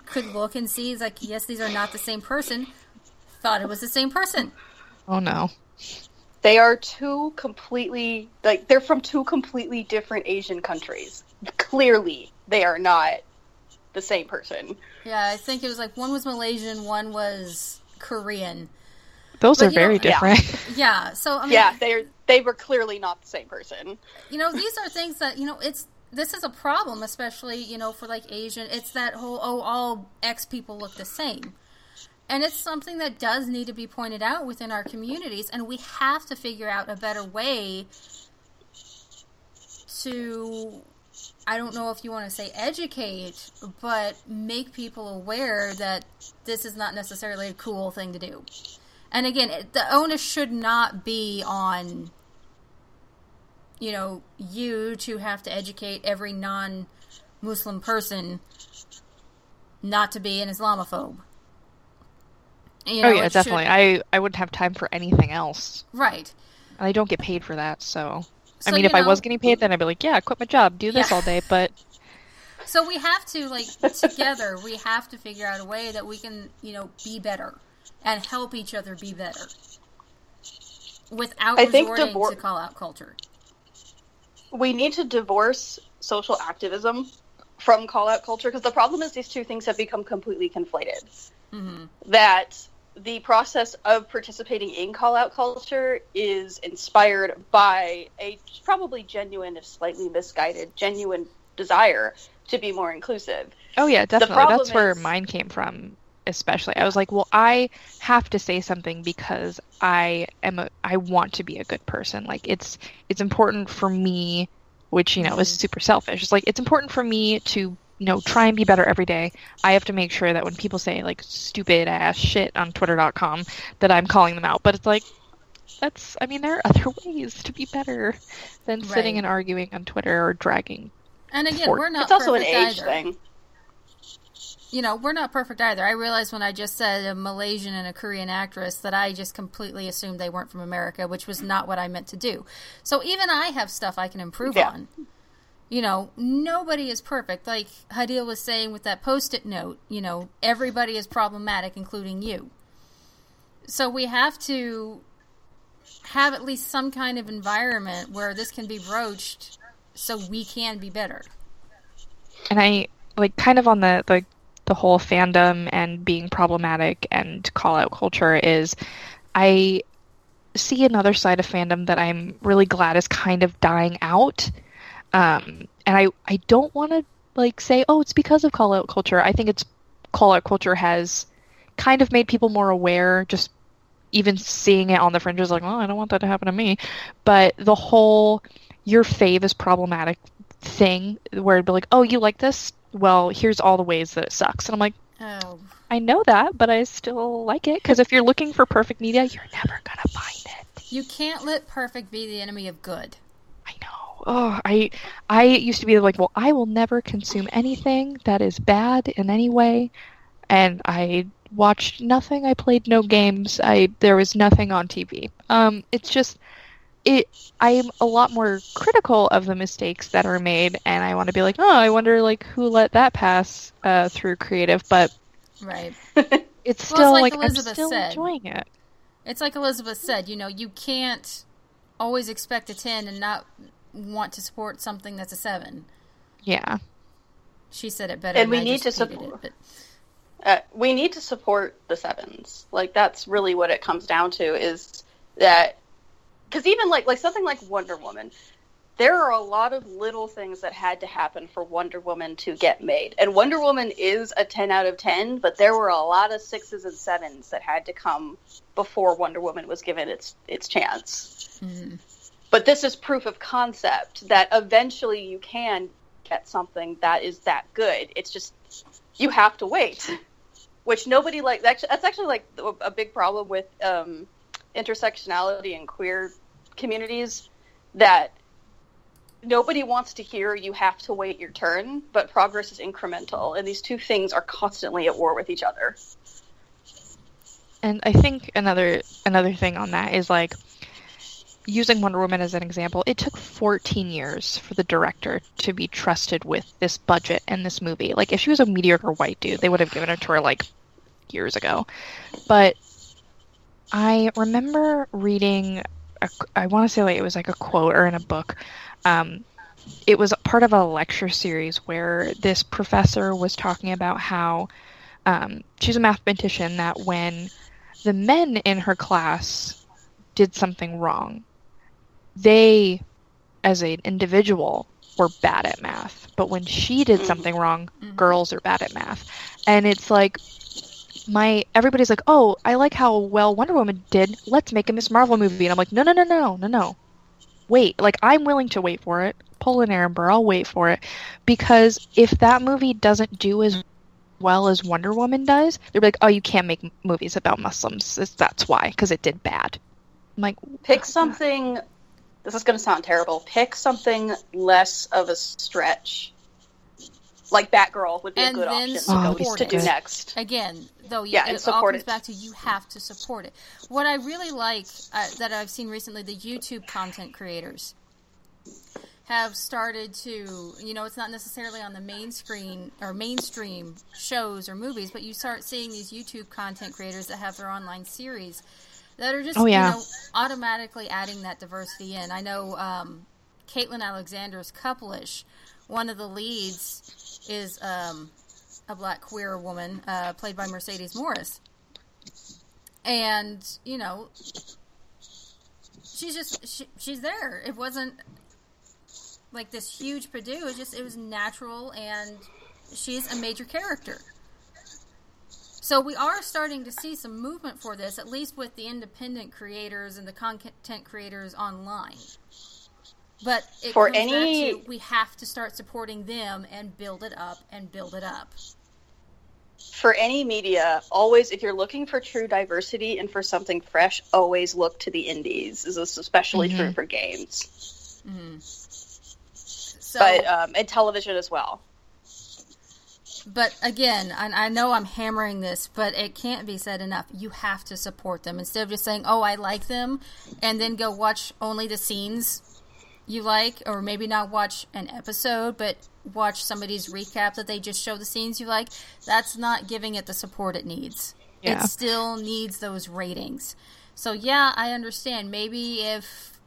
Speaker 1: could look and see like, yes, these are not the same person. Thought it was the same person.
Speaker 3: Oh no.
Speaker 2: They are two completely like they're from two completely different Asian countries clearly they are not the same person.
Speaker 1: Yeah, I think it was like one was Malaysian, one was Korean.
Speaker 3: Those but, are very know, different.
Speaker 1: Yeah. yeah. So I mean,
Speaker 2: yeah, they they were clearly not the same person.
Speaker 1: You know, these are things that you know it's this is a problem, especially you know for like Asian. It's that whole oh all X people look the same. And it's something that does need to be pointed out within our communities, and we have to figure out a better way to I don't know if you want to say educate, but make people aware that this is not necessarily a cool thing to do. And again, it, the onus should not be on you know you to have to educate every non-Muslim person not to be an Islamophobe.
Speaker 3: You oh, know, oh yeah, definitely. Should... I I wouldn't have time for anything else.
Speaker 1: Right.
Speaker 3: I don't get paid for that, so. So I mean, if know, I was getting paid, then I'd be like, yeah, quit my job, do this yeah. all day. But.
Speaker 1: So we have to like together. we have to figure out a way that we can, you know, be better and help each other be better without I resorting divor- to call out culture.
Speaker 2: We need to divorce social activism from call out culture because the problem is these two things have become completely conflated. Mm-hmm. That the process of participating in call out culture is inspired by a probably genuine, if slightly misguided, genuine desire to be more inclusive.
Speaker 3: Oh yeah, definitely. That's is... where mine came from. Especially, I was like, well, I have to say something because I am a, I want to be a good person. Like it's it's important for me, which you know mm-hmm. is super selfish. It's like it's important for me to you know, try and be better every day. I have to make sure that when people say like stupid ass shit on twitter.com that I'm calling them out. But it's like that's I mean there are other ways to be better than right. sitting and arguing on Twitter or dragging.
Speaker 1: And again, we're not
Speaker 2: It's also
Speaker 1: an
Speaker 2: age
Speaker 1: either.
Speaker 2: thing.
Speaker 1: You know, we're not perfect either. I realized when I just said a Malaysian and a Korean actress that I just completely assumed they weren't from America, which was not what I meant to do. So even I have stuff I can improve yeah. on you know, nobody is perfect. Like Hadil was saying with that post it note, you know, everybody is problematic, including you. So we have to have at least some kind of environment where this can be broached so we can be better.
Speaker 3: And I like kind of on the, the the whole fandom and being problematic and call out culture is I see another side of fandom that I'm really glad is kind of dying out um, and I, I don't want to like say, oh, it's because of call out culture. I think it's call out culture has kind of made people more aware, just even seeing it on the fringes, like, oh, I don't want that to happen to me. But the whole your fave is problematic thing where it'd be like, oh, you like this? Well, here's all the ways that it sucks. And I'm like, oh. I know that, but I still like it because if you're looking for perfect media, you're never going to find it.
Speaker 1: You can't let perfect be the enemy of good.
Speaker 3: I know oh, I I used to be like, well, I will never consume anything that is bad in any way, and I watched nothing. I played no games. I there was nothing on TV. Um, it's just it. I'm a lot more critical of the mistakes that are made, and I want to be like, oh, I wonder like who let that pass uh, through creative, but
Speaker 1: right.
Speaker 3: It's still well, it's like, like I'm still said. enjoying it.
Speaker 1: It's like Elizabeth said, you know, you can't always expect a 10 and not want to support something that's a seven.
Speaker 3: Yeah.
Speaker 1: She said it better. And we need to support. It,
Speaker 2: uh, we need to support the sevens. Like that's really what it comes down to. Is that because even like like something like Wonder Woman, there are a lot of little things that had to happen for Wonder Woman to get made. And Wonder Woman is a 10 out of 10, but there were a lot of sixes and sevens that had to come before Wonder Woman was given its its chance. Mm-hmm. But this is proof of concept that eventually you can get something that is that good. It's just you have to wait, which nobody like. That's actually like a big problem with um, intersectionality and queer communities that nobody wants to hear you have to wait your turn, but progress is incremental, and these two things are constantly at war with each other.
Speaker 3: And I think another another thing on that is like using Wonder Woman as an example, it took 14 years for the director to be trusted with this budget and this movie. Like, if she was a mediocre white dude, they would have given it to her like years ago. But I remember reading, a, I want to say like it was like a quote or in a book. Um, it was part of a lecture series where this professor was talking about how um, she's a mathematician that when the men in her class did something wrong, they, as an individual, were bad at math. But when she did mm-hmm. something wrong, mm-hmm. girls are bad at math. And it's like, my everybody's like, oh, I like how well Wonder Woman did. Let's make a Miss Marvel movie, and I'm like, no, no, no, no, no, no. wait. Like I'm willing to wait for it. Pull an Aaron Burr, I'll wait for it. Because if that movie doesn't do as well as Wonder Woman does, they're like, oh, you can't make movies about Muslims. That's why, because it did bad. I'm like,
Speaker 2: pick something. This is going to sound terrible. Pick something less of a stretch. Like Batgirl would be
Speaker 1: And
Speaker 2: a good
Speaker 1: then
Speaker 2: option to, go, to do next.
Speaker 1: Again, though, you,
Speaker 2: Yeah,
Speaker 1: it all comes
Speaker 2: it.
Speaker 1: back to you have to support it. What I really like uh, that I've seen recently, the YouTube content creators have started to, you know, it's not necessarily on the main screen or mainstream shows or movies, but you start seeing these YouTube content creators that have their online series that are just,
Speaker 3: Oh, yeah.
Speaker 1: you know, automatically adding that diversity in. I know um, Kaitlyn Alexander's Couplish, one of the leads is um, a black queer woman uh, played by Mercedes Morris. And, you know, she's just, she, she's there. It wasn't like this huge Purdue. It was just, it was natural and she's a major character. So we are starting to see some movement for this, at least with the independent creators and the content creators online. But it
Speaker 2: For any-
Speaker 1: to we have to start supporting them and build it up and build it up.
Speaker 2: For any media, always if you're looking for true diversity and for something fresh, always look to the indies. This is especially true
Speaker 3: Mhm.
Speaker 2: for games,
Speaker 1: So,
Speaker 2: but um, and television as well.
Speaker 1: But again, I, I know I'm hammering this, but it can't be said enough. You have to support them instead of just saying, "Oh, I like them," and then go watch only the scenes you like, or maybe not watch an episode, but watch somebody's recap that they just show the scenes you like. That's not giving it the support it needs.
Speaker 3: Yeah.
Speaker 1: It still needs those ratings. So yeah, I understand. Maybe if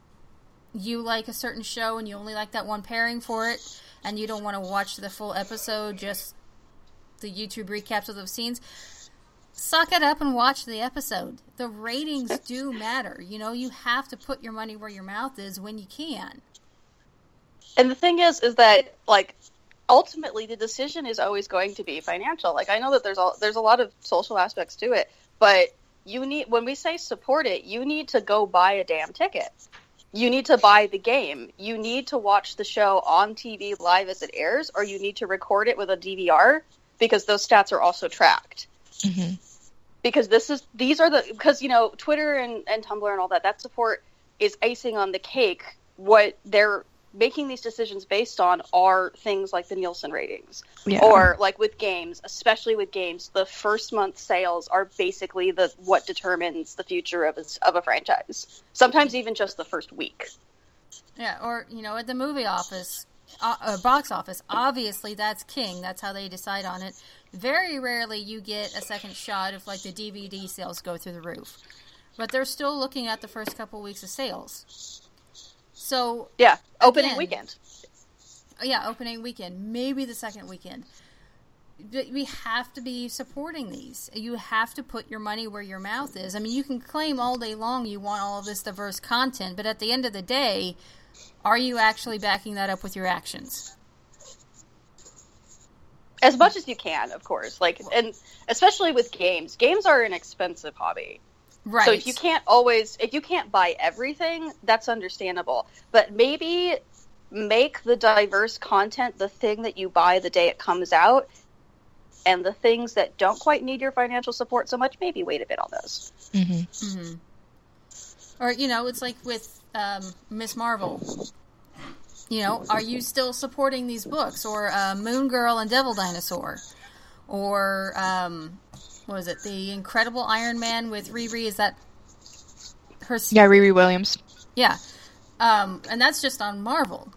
Speaker 1: you like a certain show and you only like that one pairing for it, and you don't want to watch the full episode, just the YouTube recaps of those scenes, suck it up and watch the episode. The ratings do matter. You know, you have to put your money where your mouth is when you can.
Speaker 2: And the thing is, is that like ultimately the decision is always going to be financial. Like I know that there's a there's a lot of social aspects to it, but you need when we say support it, you need to go buy a damn ticket. You need to buy the game. You need to watch the show on TV live as it airs, or you need to record it with a DVR because those stats are also tracked.
Speaker 3: Mhm.
Speaker 2: Because this is these are the because you know Twitter and, and Tumblr and all that that support is icing on the cake. What they're making these decisions based on are things like the Nielsen ratings,
Speaker 3: yeah.
Speaker 2: or like with games, especially with games, the first month sales are basically the what determines the future of a, of a franchise. Sometimes even just the first week.
Speaker 1: Yeah, or you know, at the movie office, uh, uh, box office, obviously that's king. That's how they decide on it. Very rarely you get a second shot if like the DVD sales go through the roof, but they're still looking at the first couple weeks of sales. So
Speaker 2: Yeah, opening
Speaker 1: Again.
Speaker 2: weekend.
Speaker 1: yeah, opening weekend, maybe the second weekend. But we have to be supporting these. You have to put your money where your mouth is. I mean, you can claim all day long you want all of this diverse content, but at the end of the day, are you actually backing that up with your actions?
Speaker 2: as much as you can, of course. Like, and especially with games, games are an expensive hobby.
Speaker 1: Right.
Speaker 2: So if you can't always, if you can't buy everything, that's understandable. But maybe make the diverse content the thing that you buy the day it comes out, and the things that don't quite need your financial support so much, maybe wait a bit on those.
Speaker 3: Mhm.
Speaker 1: hmm Or you know, it's like with um, Miss Marvel. You know, are you still supporting these books, or uh, Moon Girl and Devil Dinosaur, or um, what was it, the Incredible Iron Man with Riri? Is that her?
Speaker 3: Yeah, Riri Williams.
Speaker 1: Yeah. Um, and that's just on Marvel.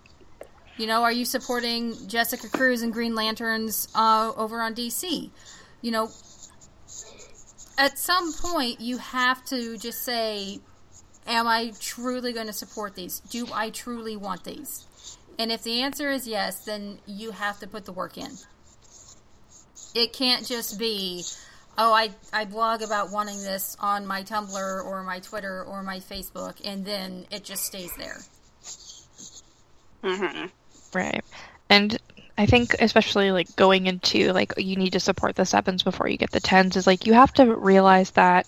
Speaker 1: You know, are you supporting Jessica Cruz and Green Lanterns uh, over on DC? You know, at some point you have to just say, Am I truly going to support these? Do I truly want these? And if the answer is yes, then you have to put the work in. It can't just be, oh, I, I blog about wanting this on my Tumblr or my Twitter or my Facebook, and then it just stays there.
Speaker 2: hmm
Speaker 3: Right. And I think especially like going into like you need to support the sevens before you get the tens is like you have to realize that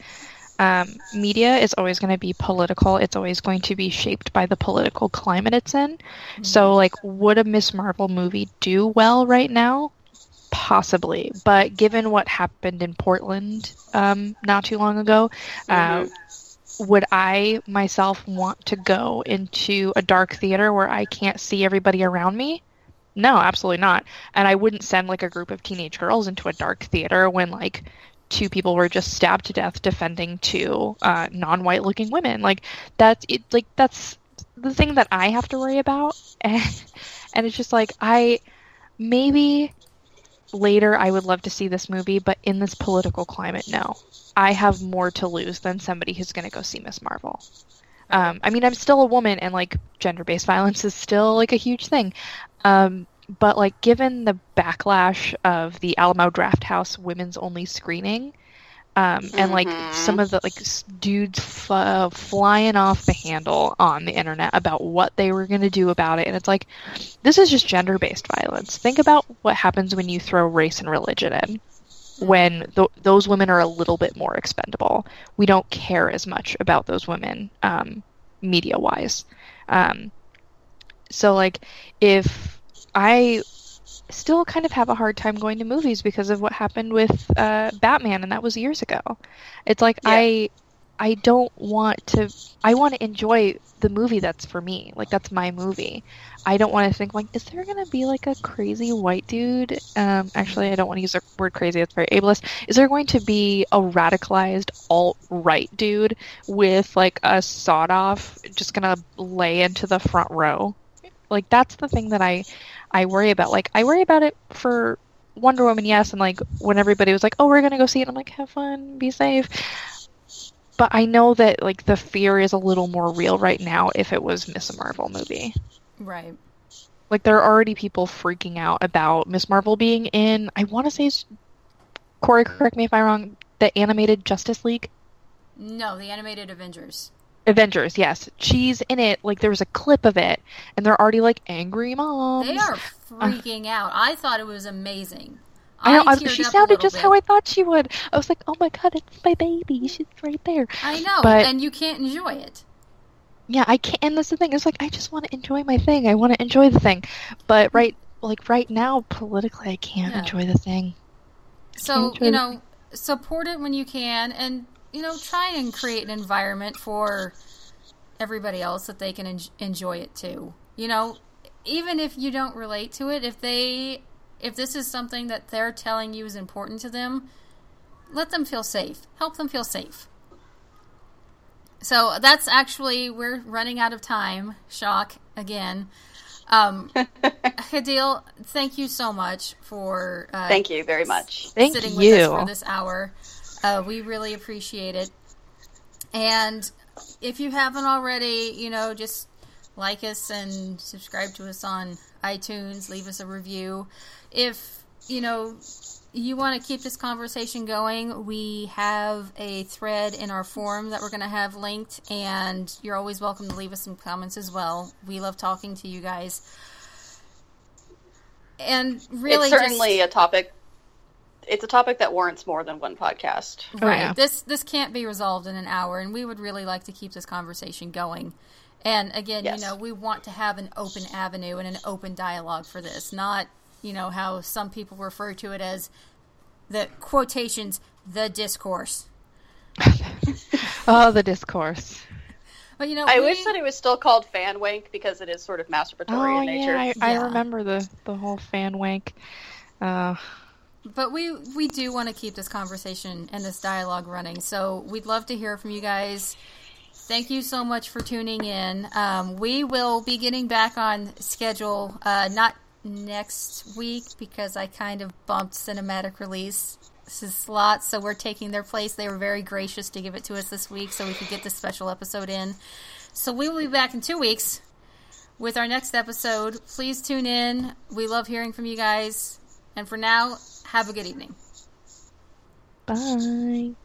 Speaker 3: um, media is always going to be political. It's always going to be shaped by the political climate it's in. Mm-hmm. So, like, would a Miss Marvel movie do well right now? Possibly, but given what happened in Portland um, not too long ago, uh, mm-hmm. uh, would I myself want to go into a dark theater where I can't see everybody around me? No, absolutely not. And I wouldn't send like a group of teenage girls into a dark theater when like two people were just stabbed to death defending two uh, non-white looking women. Like that's it. Like that's the thing that I have to worry about, and and it's just like I maybe later I would love to see this movie, but in this political climate, no. I have more to lose than somebody who's going to go see Miss Marvel. Um, I mean, I'm still a woman, and like gender-based violence is still like a huge thing. Um, but like given the backlash of the Alamo Drafthouse women's only screening, um, mm-hmm. and like some of the like dudes f- flying off the handle on the internet about what they were going to do about it, and it's like this is just gender based violence. Think about what happens when you throw race and religion in. When th- those women are a little bit more expendable, we don't care as much about those women, um, media wise. Um, so like if I still kind of have a hard time going to movies because of what happened with uh, Batman, and that was years ago. It's like yeah. I I don't want to. I want to enjoy the movie that's for me. Like that's my movie. I don't want to think like, is there gonna be like a crazy white dude? Um, actually, I don't want to use the word crazy. It's very ableist. Is there going to be a radicalized alt right dude with like a sawed off, just gonna lay into the front row? Like that's the thing that I I worry about. Like I worry about it for Wonder Woman, yes, and like when everybody was like, "Oh, we're gonna go see it," I'm like, "Have fun, be safe." But I know that like the fear is a little more real right now if it was Miss Marvel movie.
Speaker 1: Right.
Speaker 3: Like there are already people freaking out about Miss Marvel being in. I want to say, Corey, correct me if I'm wrong. The animated Justice League.
Speaker 1: No, the animated Avengers.
Speaker 3: Avengers, yes. She's in it. Like there was a clip of it, and they're already like angry moms.
Speaker 1: They are freaking uh, out. I thought it was amazing.
Speaker 3: I know. I, she sounded just bit. how I thought she would. I was like, "Oh my god, it's my baby. She's right there."
Speaker 1: I know, but, and you can't enjoy it.
Speaker 3: Yeah, I can't. And that's the thing. It's like I just want to enjoy my thing. I want to enjoy the thing, but right, like right now, politically, I can't yeah. enjoy the thing.
Speaker 1: So you know, support it when you can, and you know, try and create an environment for everybody else that they can en- enjoy it too. You know, even if you don't relate to it, if they if this is something that they're telling you is important to them, let them feel safe. Help them feel safe. So that's actually we're running out of time. Shock again. Um, Hadil, thank you so much for
Speaker 2: uh, thank you very much.
Speaker 3: Thank
Speaker 1: sitting
Speaker 3: you.
Speaker 1: with us for this hour. Uh, we really appreciate it. And if you haven't already, you know, just like us and subscribe to us on iTunes, leave us a review. If, you know, you want to keep this conversation going, we have a thread in our forum that we're going to have linked, and you're always welcome to leave us some comments as well. We love talking to you guys. And really,
Speaker 2: it's certainly just, a topic it's a topic that warrants more than one podcast.
Speaker 1: Oh, right. yeah. This this can't be resolved in an hour, and we would really like to keep this conversation going. And again, yes. you know, we want to have an open avenue and an open dialogue for this, not you know how some people refer to it as the quotations, the discourse.
Speaker 3: oh, the discourse.
Speaker 1: But you know,
Speaker 2: I
Speaker 1: we...
Speaker 2: wish that it was still called fan wank because it is sort of masturbatory
Speaker 3: oh,
Speaker 2: in nature.
Speaker 3: Yeah, I, I remember the the whole fan wank. Uh,
Speaker 1: but we we do want to keep this conversation and this dialogue running. So we'd love to hear from you guys. Thank you so much for tuning in. Um, we will be getting back on schedule, uh, not next week because I kind of bumped cinematic release slot, so we're taking their place. They were very gracious to give it to us this week so we could get this special episode in. So we will be back in two weeks with our next episode. Please tune in. We love hearing from you guys. And for now, have a good evening.
Speaker 3: Bye.